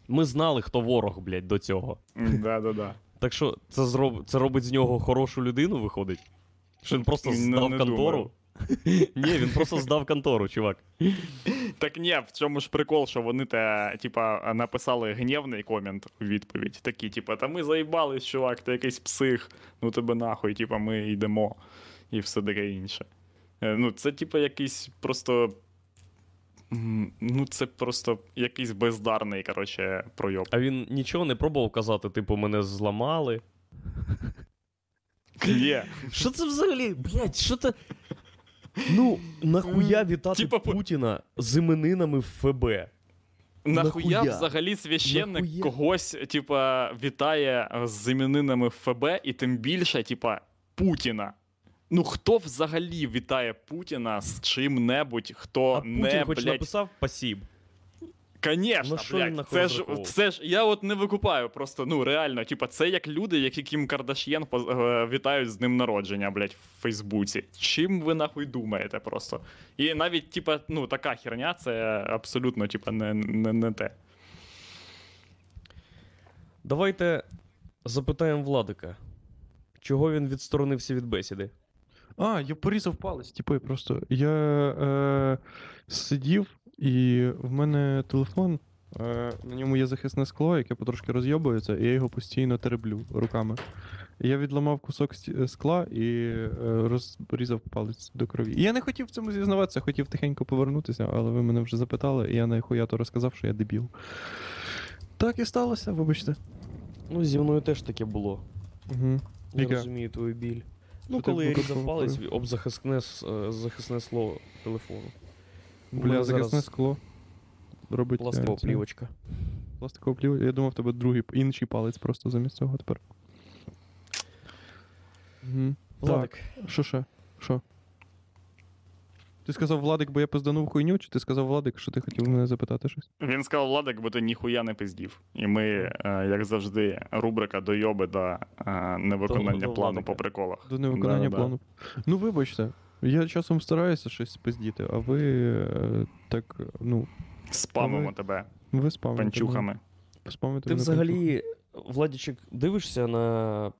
Ми знали, хто ворог, блядь, до цього. Да, да, да. Так що це, зроб... це робить з нього хорошу людину, виходить? Що він просто здав не контору? *laughs* Ні, він просто здав контору, чувак. Так ні, в чому ж прикол, що вони те, типа, написали гнівний комент у відповідь. Такі, типа, та ми заїбались, чувак, ти якийсь псих, ну тебе нахуй, типа, ми йдемо і все таке інше. Е, Ну, це, типа, якийсь просто. Ну, це просто якийсь бездарний, коротше, пройоб. А він нічого не пробував казати, типу, мене зламали. Є. Що це взагалі? Блять, що це. Ну, нахуя вітати Типа по- Путіна з іменинами в ФБ? Нахуя, Нахуя? взагалі священник Нахуя? когось, типа, вітає з іменинами ФБ, і тим більше, типа, Путіна. Ну, хто взагалі вітає Путіна з чим-небудь, хто А Путін не, хоч блядь, написав пасіб. Конечно, блядь, це ж, це ж я от не викупаю просто, ну реально, типа, це як люди, які Кім Кардаш'єн е, вітають з днем народження, блядь, в Фейсбуці. Чим ви нахуй думаєте просто? І навіть, типа, ну, така херня, це абсолютно, типа, не, не, не те. Давайте запитаємо Владика, чого він відсторонився від бесіди. А, я порізав палець, типу, просто. Я е, сидів, і в мене телефон, е, на ньому є захисне скло, яке потрошки розйобується, і я його постійно тереблю руками. І я відламав кусок скла і е, розрізав палець до крові. І я не хотів в цьому зізнаватися, хотів тихенько повернутися, але ви мене вже запитали, і я нахуя то розказав, що я дебіл. Так і сталося, вибачте. Ну, зі мною теж таке було. Угу. Я Яке? розумію твою біль. Ну, Що ти коли я різав палець об захисне, с- е, захисне слово телефону. Бля, захисне скло. Робить. Пластикова це- плівочка. Пластикова плівочка. Я думав, в тебе другий інший палець просто замість цього тепер. Угу. Владик, Що ще? Що? Ти сказав Владик, бо я пизданув хуйню, чи ти сказав Владик, що ти хотів мене запитати щось? Він сказав Владик, бо ти ніхуя не пиздів. І ми, е, як завжди, рубрика дойоби до е, невиконання До- до плану Владика. по приколах. До невиконання плану. Ну, вибачте. Я часом стараюся щось спиздіти, а ви е, так, ну, Спамимо Ви- тебе ви спамите. мене. панчухами. Спамите ти мене взагалі, Владічик, дивишся на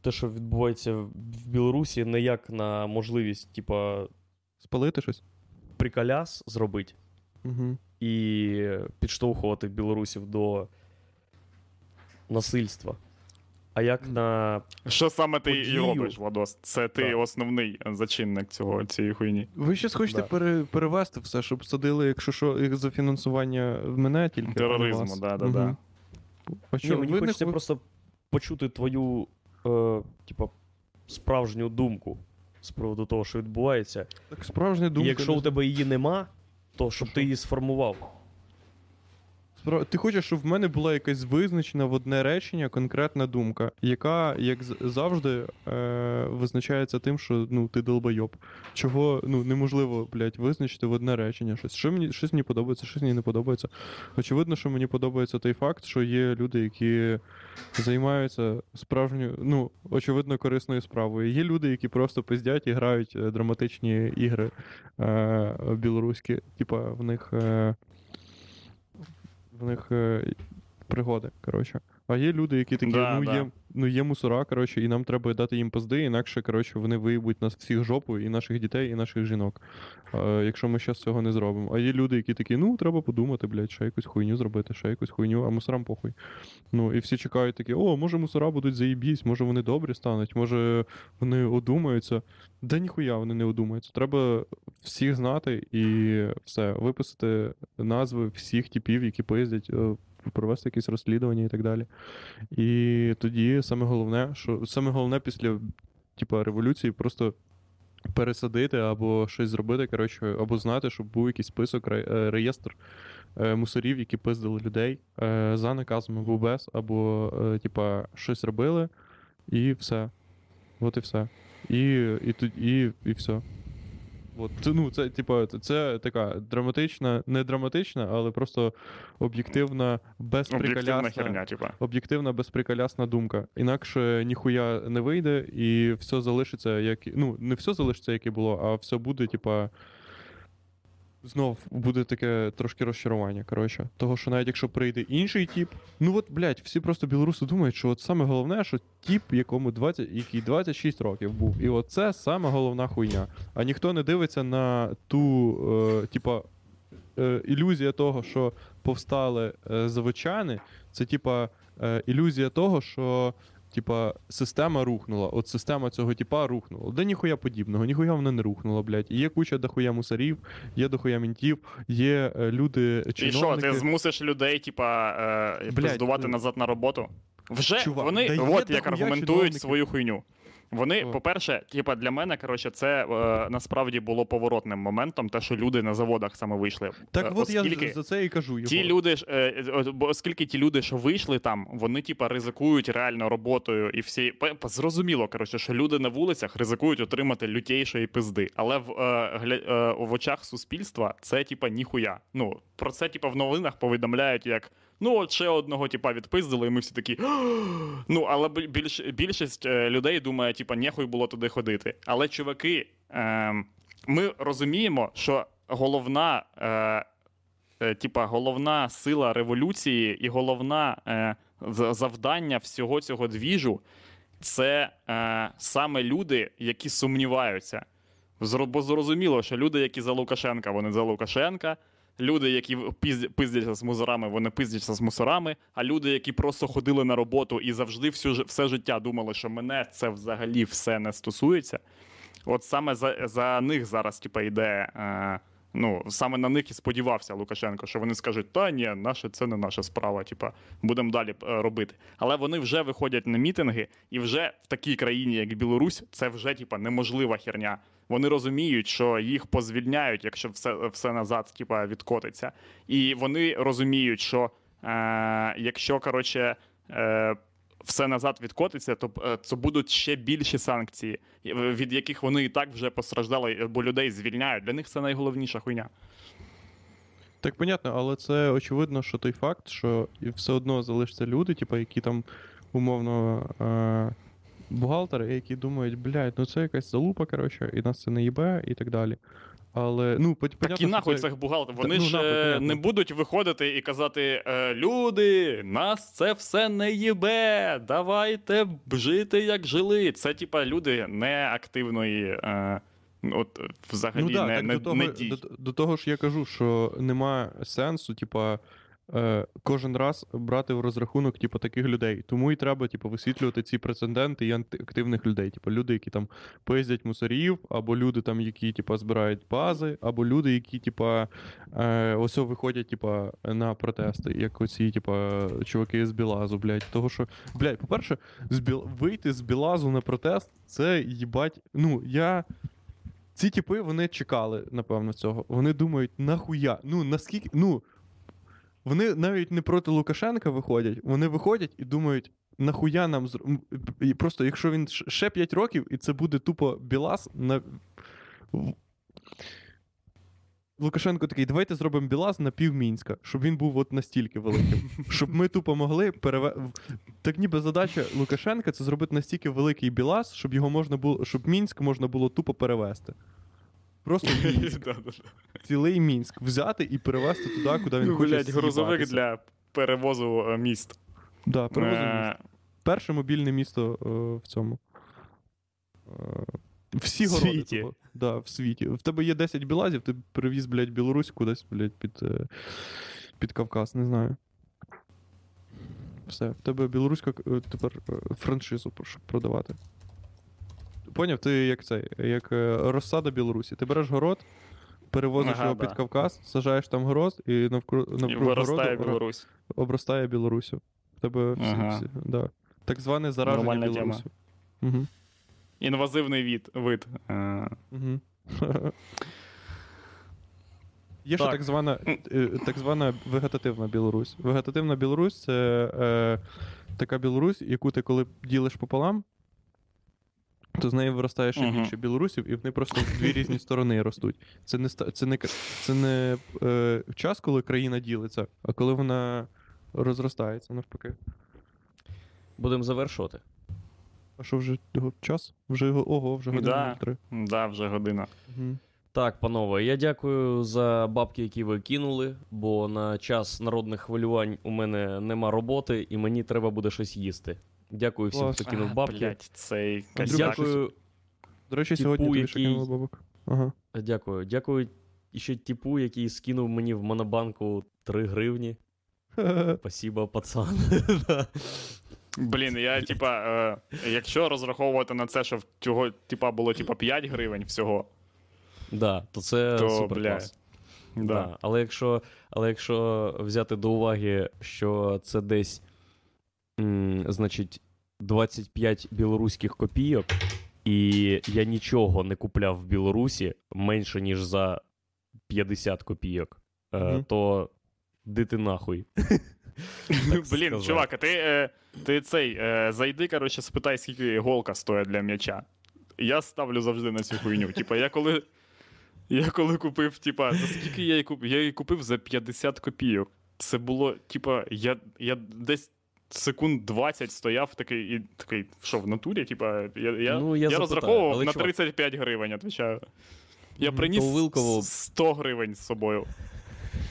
те, що відбувається в в Білорусі, не як на можливість, типа. Спалити щось? приколяс зробити Угу. і підштовхувати білорусів до насильства. А як на. Що саме ти і робиш, Владос? Це ти Так. основний зачинник цього цієї хуйні. Ви щось хочете Да. пере, перевести все, щоб садили, якщо що, їх за фінансування в мене тільки. Тероризму, да, да, да. А Ні, що, мені ви не хочеться хо- просто почути твою, е, типа, справжню думку з приводу того, що відбувається. Так справжня І якщо не у тебе її нема, то щоб що? ти її сформував. Ти хочеш, щоб в мене була якась визначена в одне речення конкретна думка, яка, як завжди, е... визначається тим, що ну, ти долбойоб. Чого ну, неможливо, блядь, визначити в одне речення щось. Що мені, щось мені подобається, щось мені не подобається. Очевидно, що мені подобається той факт, що є люди, які займаються справжньою, ну, очевидно, корисною справою. Є люди, які просто пиздять і грають е, драматичні ігри е... білоруські, типа в них. Е в них е, пригоди, коротше. А є люди, які такі, Да, ну, да. є, ну є мусора, коротше, і нам треба дати їм пизди, інакше, коротше, вони виїбуть нас всіх жопу, і наших дітей, і наших жінок. Е, якщо ми зараз цього не зробимо. А є люди, які такі, ну, треба подумати, блядь, ще якусь хуйню зробити, ще якусь хуйню, а мусорам похуй. Ну, і всі чекають такі, о, може мусора будуть заїбісь, може вони добрі стануть, може вони одумаються. Да ніхуя вони не одумаються. Треба всіх знати і все, виписати назви всіх типів, які пиздять, е, провести якісь розслідування і так далі. І тоді саме головне, що саме головне після типа, революції просто пересадити або щось зробити, коротше, або знати, щоб був якийсь список, е, реєстр е, мусорів, які пиздили людей е, за наказом або без, або типа, щось робили, і все. От і все. І, і, і, і все. От, це, ну, це, типу, це така драматична, не драматична, але просто об'єктивна, Об'єктивна безприколясна, херня, типа. об'єктивна, безприколясна думка. Інакше ніхуя не вийде, і все залишиться, як. Ну, не все залишиться, як і було, а все буде, типа. Знов буде таке трошки розчарування. Коротше, того, що навіть якщо прийде інший тіп, ну от, блядь, всі просто білоруси думають, що от саме головне, що тіп, якому 20, який 26 років був, і от це саме головна хуйня. А ніхто не дивиться на ту, е, типа, е, ілюзія того, що повстали е, заводчани, це типа е, ілюзія того, що. Типа, система рухнула. От система цього типа рухнула. Да ніхуя подібного, ніхуя вона не рухнула, блядь. І є куча дохуя мусорів, є дохуя мінтів, є люди чиновники. І що, ти змусиш людей, типа, е, Блядь, пиздувати ну- назад на роботу? Вже Чувак, вони да от як аргументують чиновники. свою хуйню. Вони, по-перше, типа для мене, коротше, це е, насправді було поворотним моментом, те, що люди на заводах саме вийшли. Е, Так от оскільки... я за це і кажу. Його. Ті люди ж, е, е, оскільки ті люди, що вийшли там, вони типа ризикують реально роботою і всі зрозуміло, коротше, що люди на вулицях ризикують отримати лютейшої пизди. Але в, е, гля, е, в очах суспільства це типа ніхуя. Ну про це типа в новинах повідомляють як. Ну, от ще одного типа відпиздили, і ми всі такі. Ну, але більш, більшість е, людей думає, типа, нехуй було туди ходити. Але чуваки, е, ми розуміємо, що головна е, е, типа, головна сила революції і головна е, завдання всього цього двіжу це е, саме люди, які сумніваються. Бо зрозуміло, що люди, які за Лукашенка, вони за Лукашенка. Люди, які пиздяться з мусорами, вони пиздяться з мусорами. А люди, які просто ходили на роботу і завжди всю, все життя думали, що мене це взагалі все не стосується. От саме за, за них зараз, типа, йде. Е, ну, саме на них і сподівався Лукашенко, що вони скажуть: та ні, наше це не наша справа, типа, будемо далі е, робити. Але вони вже виходять на мітинги, і вже в такій країні, як Білорусь, це вже типа неможлива херня. Вони розуміють, що їх позвільняють, якщо все, все назад, типа, відкотиться. І вони розуміють, що е, якщо коротше. Е, все назад відкотиться, то е, це будуть ще більші санкції, від яких вони і так вже постраждали, бо людей звільняють. Для них це найголовніша хуйня. Так понятно, але це очевидно, що той факт, що все одно залишаться люди, типу, які там умовно е- бухгалтери, які думають, блядь, ну це якась залупа, коротше, і нас це не їбе, і так далі. Але, ну, понятно, Так і нахуй це- цих бухгалтерів. Вони ну, ж нахуй, е, не будуть виходити і казати: е, люди, нас це все не їбе. Давайте жити, як жили. Це типа люди неактивної. Е, от взагалі Ну, да, не, так, не, до, того, не дій. до, до того ж я кажу, що нема сенсу, типа, е, кожен раз брати в розрахунок, типу, таких людей. Тому і треба, типу, висвітлювати ці прецеденти і антиактивних людей. Типу, люди, які там пиздять мусорів, або люди, там, які, типу, збирають бази, або люди, які, типа, е, ось виходять, типа, на протести, як оці, типа, чуваки з Білазу, блядь. Того, що, блядь, по-перше, з Біл... вийти з Білазу на протест, це їбать. Ну, я. Ці типи вони чекали, напевно, цього. Вони думають, нахуя? Ну, наскільки. Ну. Вони навіть не проти Лукашенка виходять, вони виходять і думають, нахуя нам зр... і Просто якщо він ще 5 років, і це буде тупо Білас на. Лукашенко такий, давайте зробимо Білаз на пів Мінська, щоб він був от настільки великим. *laughs* Щоб ми тупо могли переве... Так ніби задача Лукашенка це зробити настільки великий Білаз, щоб його можна було, щоб Мінськ можна було тупо перевести. Просто Мінськ, *laughs* цілий Мінськ взяти і перевести туди, куди він Ну, хоче. блядь, грузовик для перевозу е, міст. Да, перевозив Е, місто. Перше мобільне місто е, в цьому. Всі В городи. світі. того. Да, в світі. В тебе є 10 білазів, ти привіз, блядь, Білорусь кудись, блядь, під, під Кавказ, не знаю. Все, в тебе білоруська тепер франшизу щоб продавати. Поняв, ти як цей, як е, розсада Білорусі. Ти береш город, перевозиш Ага, його да. під Кавказ, сажаєш там город, і навкруг, І навкруг виростає городу Білорусь. обростає Білорусю. В тебе всі, Ага. всі да. Так зване зараження Нормальна тема. Угу. Інвазивний від, вид. Угу. *laughs* Є ще Так. так звана, е, так звана вегетативна Білорусь. Вегетативна Білорусь це е, така Білорусь, яку ти коли ділиш пополам, то з неї виростає ще більше білорусів, і вони просто в дві різні сторони ростуть. Це не, ста- це не, к- це не е, час, коли країна ділиться, а коли вона розростається навпаки. Будемо завершувати. А що вже час? Вже го- ого, вже година Да. да, вже година. Угу. Так, панове, я дякую за бабки, які ви кинули, бо на час народних хвилювань у мене нема роботи, і мені треба буде щось їсти. Дякую всім, хто кинув А, бабки. Блядь, цей. Дякую, До речі, Типу, сьогодні який- кинули бабок. Ага. дякую. Дякую ще типу, який скинув мені в монобанку 3 гривні. *laughs* Спасибо, пацан. Блін, я типа, е, якщо розраховувати на це, що в цього типа було типа 5 гривень всього, Да, то це То, супер бля, клас. да. Да. Але, якщо, але якщо взяти до уваги, що це десь, м, значить, 25 білоруських копійок, і я нічого не купляв в Білорусі менше, ніж за 50 копійок, е, Мгм. то дити нахуй. *laughs* Блін, чувак, а ти, е, ти цей, е, зайди, коротше, спитай, скільки іголка стоїть для м'яча. Я ставлю завжди на цю хуйню. Типа, я коли. Я коли купив, типа, за скільки я її купив? Я її купив за 50 копійок. Це було, типа, я, я десь секунд 20 стояв такий, і такий, що, в натурі? Типа, я, я, Ну, я я, розраховував але, на чувак- 35 гривень, відповідаю. Я приніс Вилково- 100 гривень з собою.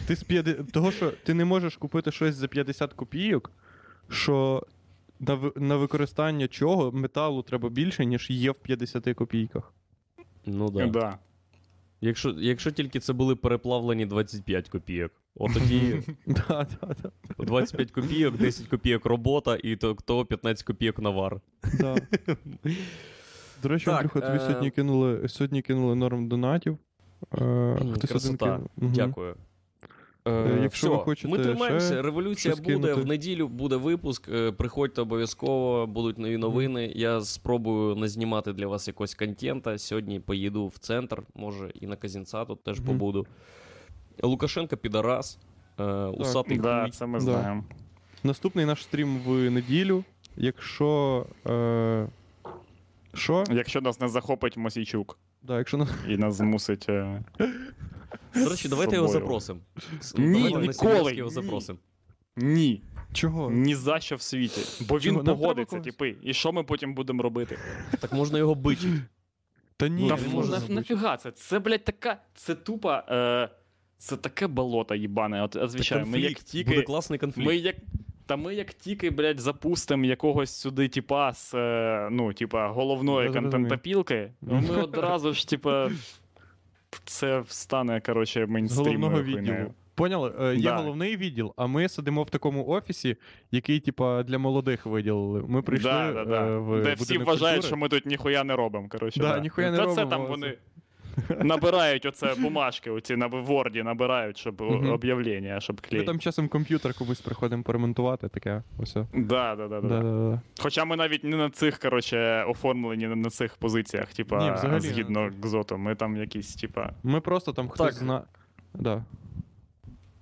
Ти з п'яди... Того, що ти не можеш купити щось за 50 копійок, що на, ви- на використання чого металу треба більше, ніж є в 50 копійках. Ну да. Да. Якщо, якщо тільки це були переплавлені 25 копійок. От тоді *laughs* Да, да, да. 25 копійок, 10 копійок робота, і то, то 15 копійок навар. Да. *laughs* До речі, Андрюха, тобі е, сьогодні кинули, сьогодні кинули норм донатів. Е. Дякую. Е, якщо все, ви хочете ми тримаємося. ще Революція буде кинути. в неділю, буде випуск. е, Приходьте обов'язково, будуть нові новини. Я спробую назнімати для вас якось контента. Сьогодні поїду в центр, може і на Казінца тут теж побуду. Лукашенко підарас. е, Усатий Да, це ми Да. знаємо. Наступний наш стрім в неділю. Якщо. Е... Що? Якщо нас не захопить Мосійчук Да, якщо і нас змусить. *laughs* До речі, давайте його запросимо. Ні, ніколи, його запросимо. Ні, Чого? ні за що в світі. Бо Чого? він Нам погодиться, треба типи. І що ми потім будемо робити? Так можна його бичити. Та ні, Ну, Та не можна на- нафіга це? Це, блядь, така. Це тупо. Е, це таке болото їбане. От, звичайно, ми як конфлікт. Буде тільки. класний конфлікт. Ми як. Та ми як тільки, блядь, запустимо якогось сюди, типа, з, е, ну, типа, головної Я зрозумів. контентопілки, ну, ми *laughs* одразу ж, типа, це стане, коротше, мейнстрімною головного відділу. Поняли? Е, Є Да. головний відділ, а ми сидимо в такому офісі, який, типа, для молодих виділили. Ми прийшли да, да, да. е, в Де всі вважають, культури. що ми тут ніхуя не робимо. Коротше, Да, ніхуя не Та робимо, це там вони набирають оце бумажки, оці на Ворді набирають, щоб Мгм. об'явлення, щоб Ми там часом комп'ютер комусь приходимо поремонтувати, таке. усе. Да, Да, да, да, да. да, да. Хоча ми навіть не на цих, коротше, оформлені не на цих позиціях, типа, Ні, взагалі не згідно на КЗОТу. Ми там якісь, типа. Ми просто там хтось зна. Да.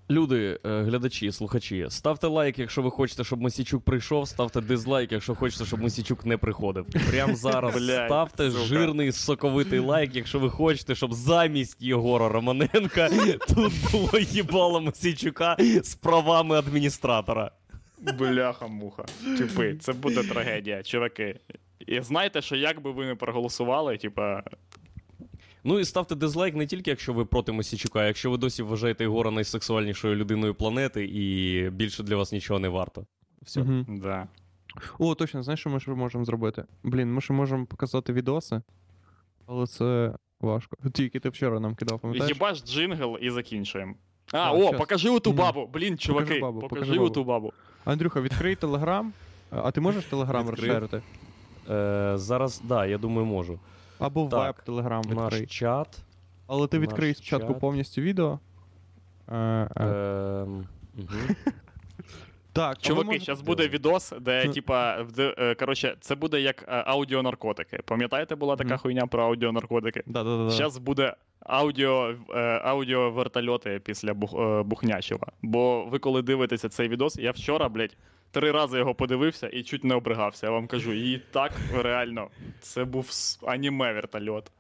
Люди, е, глядачі, слухачі, ставте лайк, якщо ви хочете, щоб Мосічук прийшов, ставте дизлайк, якщо хочете, щоб Мосічук не приходив. Прямо *laughs* зараз Блядь, ставте сука. жирний соковитий лайк, якщо ви хочете, щоб замість Єгора Романенка *laughs* тут було їбало Мосічука з правами адміністратора. Бляха-муха. Типи, це буде трагедія, чуваки. І знаєте, що як би ви не проголосували, типа. Ну і ставте дизлайк не тільки якщо ви проти Мосічука, а якщо ви досі вважаєте Єгора найсексуальнішою людиною планети і більше для вас нічого не варто. Все. Мгм. Да. О, точно, знаєш, що ми ще можемо зробити? Блін, ми ще можемо показати відоси, але це важко. Тільки ти вчора нам кидав, пам'ятаєш? Їбаш джингл і закінчуємо. А, Так, о, щас. покажи оту Мгм. бабу. Блін, чуваки, бабу, покажи, покажи бабу. оту бабу. Андрюха, відкрий телеграм. А ти можеш телеграм Відкрив. розширити? Е, зараз, да, я думаю, можу. Або Так, веб телеграм відкрий. Чат. Але ти відкрий спочатку чат. повністю відео. Е, е. Ем. *laughs* Так, Чуваки, можете- зараз буде відос, де, типа, е, коротше, це буде як аудіонаркотики. Пам'ятаєте, була така хуйня про аудіонаркотики? Да-да-да. Зараз буде аудіо, аудіо вертольоти після бух, Бухнячева. Бо ви коли дивитеся цей відос, я вчора, блядь, три рази його подивився і чуть не обригався. Я вам кажу, і так реально, це був аніме вертольот.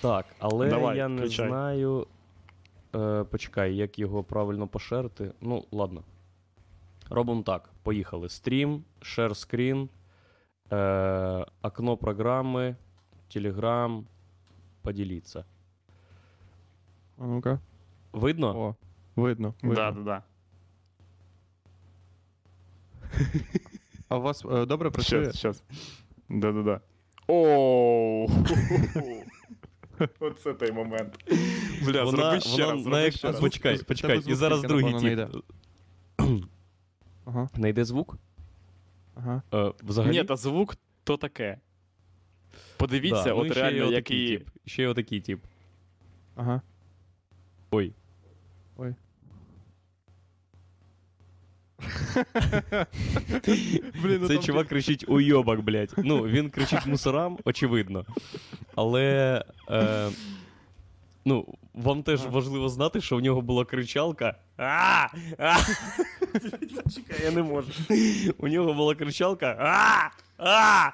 Так, але Давай, я не включай. знаю. Е, почекай, як його правильно пошерити. Ну, ладно. Робимо так. Поїхали. Стрім, share screen, е, окно програми, Telegram, поділіться. А ну-ка. Видно? О, видно. видно. Да, да, да. А у вас е, добре працює? Щас, щас. Да-да-да. Оу. *laughs* Оце той момент. Бля, зроби ще раз, зроби ще раз. Почекай, почекай. І зараз другий тип. напевно, Ага, Найде звук? ага. Е, взагалі? Ні, та звук то таке. Подивіться, Да, ну, от і ще є реально, отакий який. тип. Ще є отакий тип. Ага. Ой. Блін, ну Цей чувак кричить уйобак, блядь. Ну, він кричить мусорам, очевидно. Але. Е, ну, вам теж важливо знати, що в нього була кричалка. А! А! Чекай, я не можу. У нього була кричалка. А! А!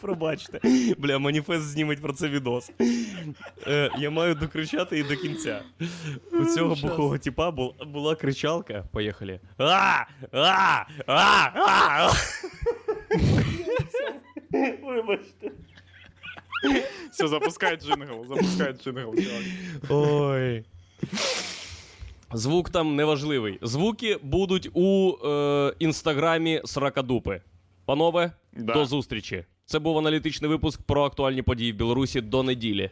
Пробачте. Бля, маніфест зніметь про це відос. Е, я маю докричати і до кінця. У цього бухого типа бу- була кричалка. Поїхали. А! А! А! А! Вибачте. Все, запускай джингл, запускай джингл, чувак. Ой. Звук там неважливий. Звуки будуть у е, інстаграмі Сракадупи. Панове, Да. до зустрічі. Це був аналітичний випуск про актуальні події в Білорусі до неділі.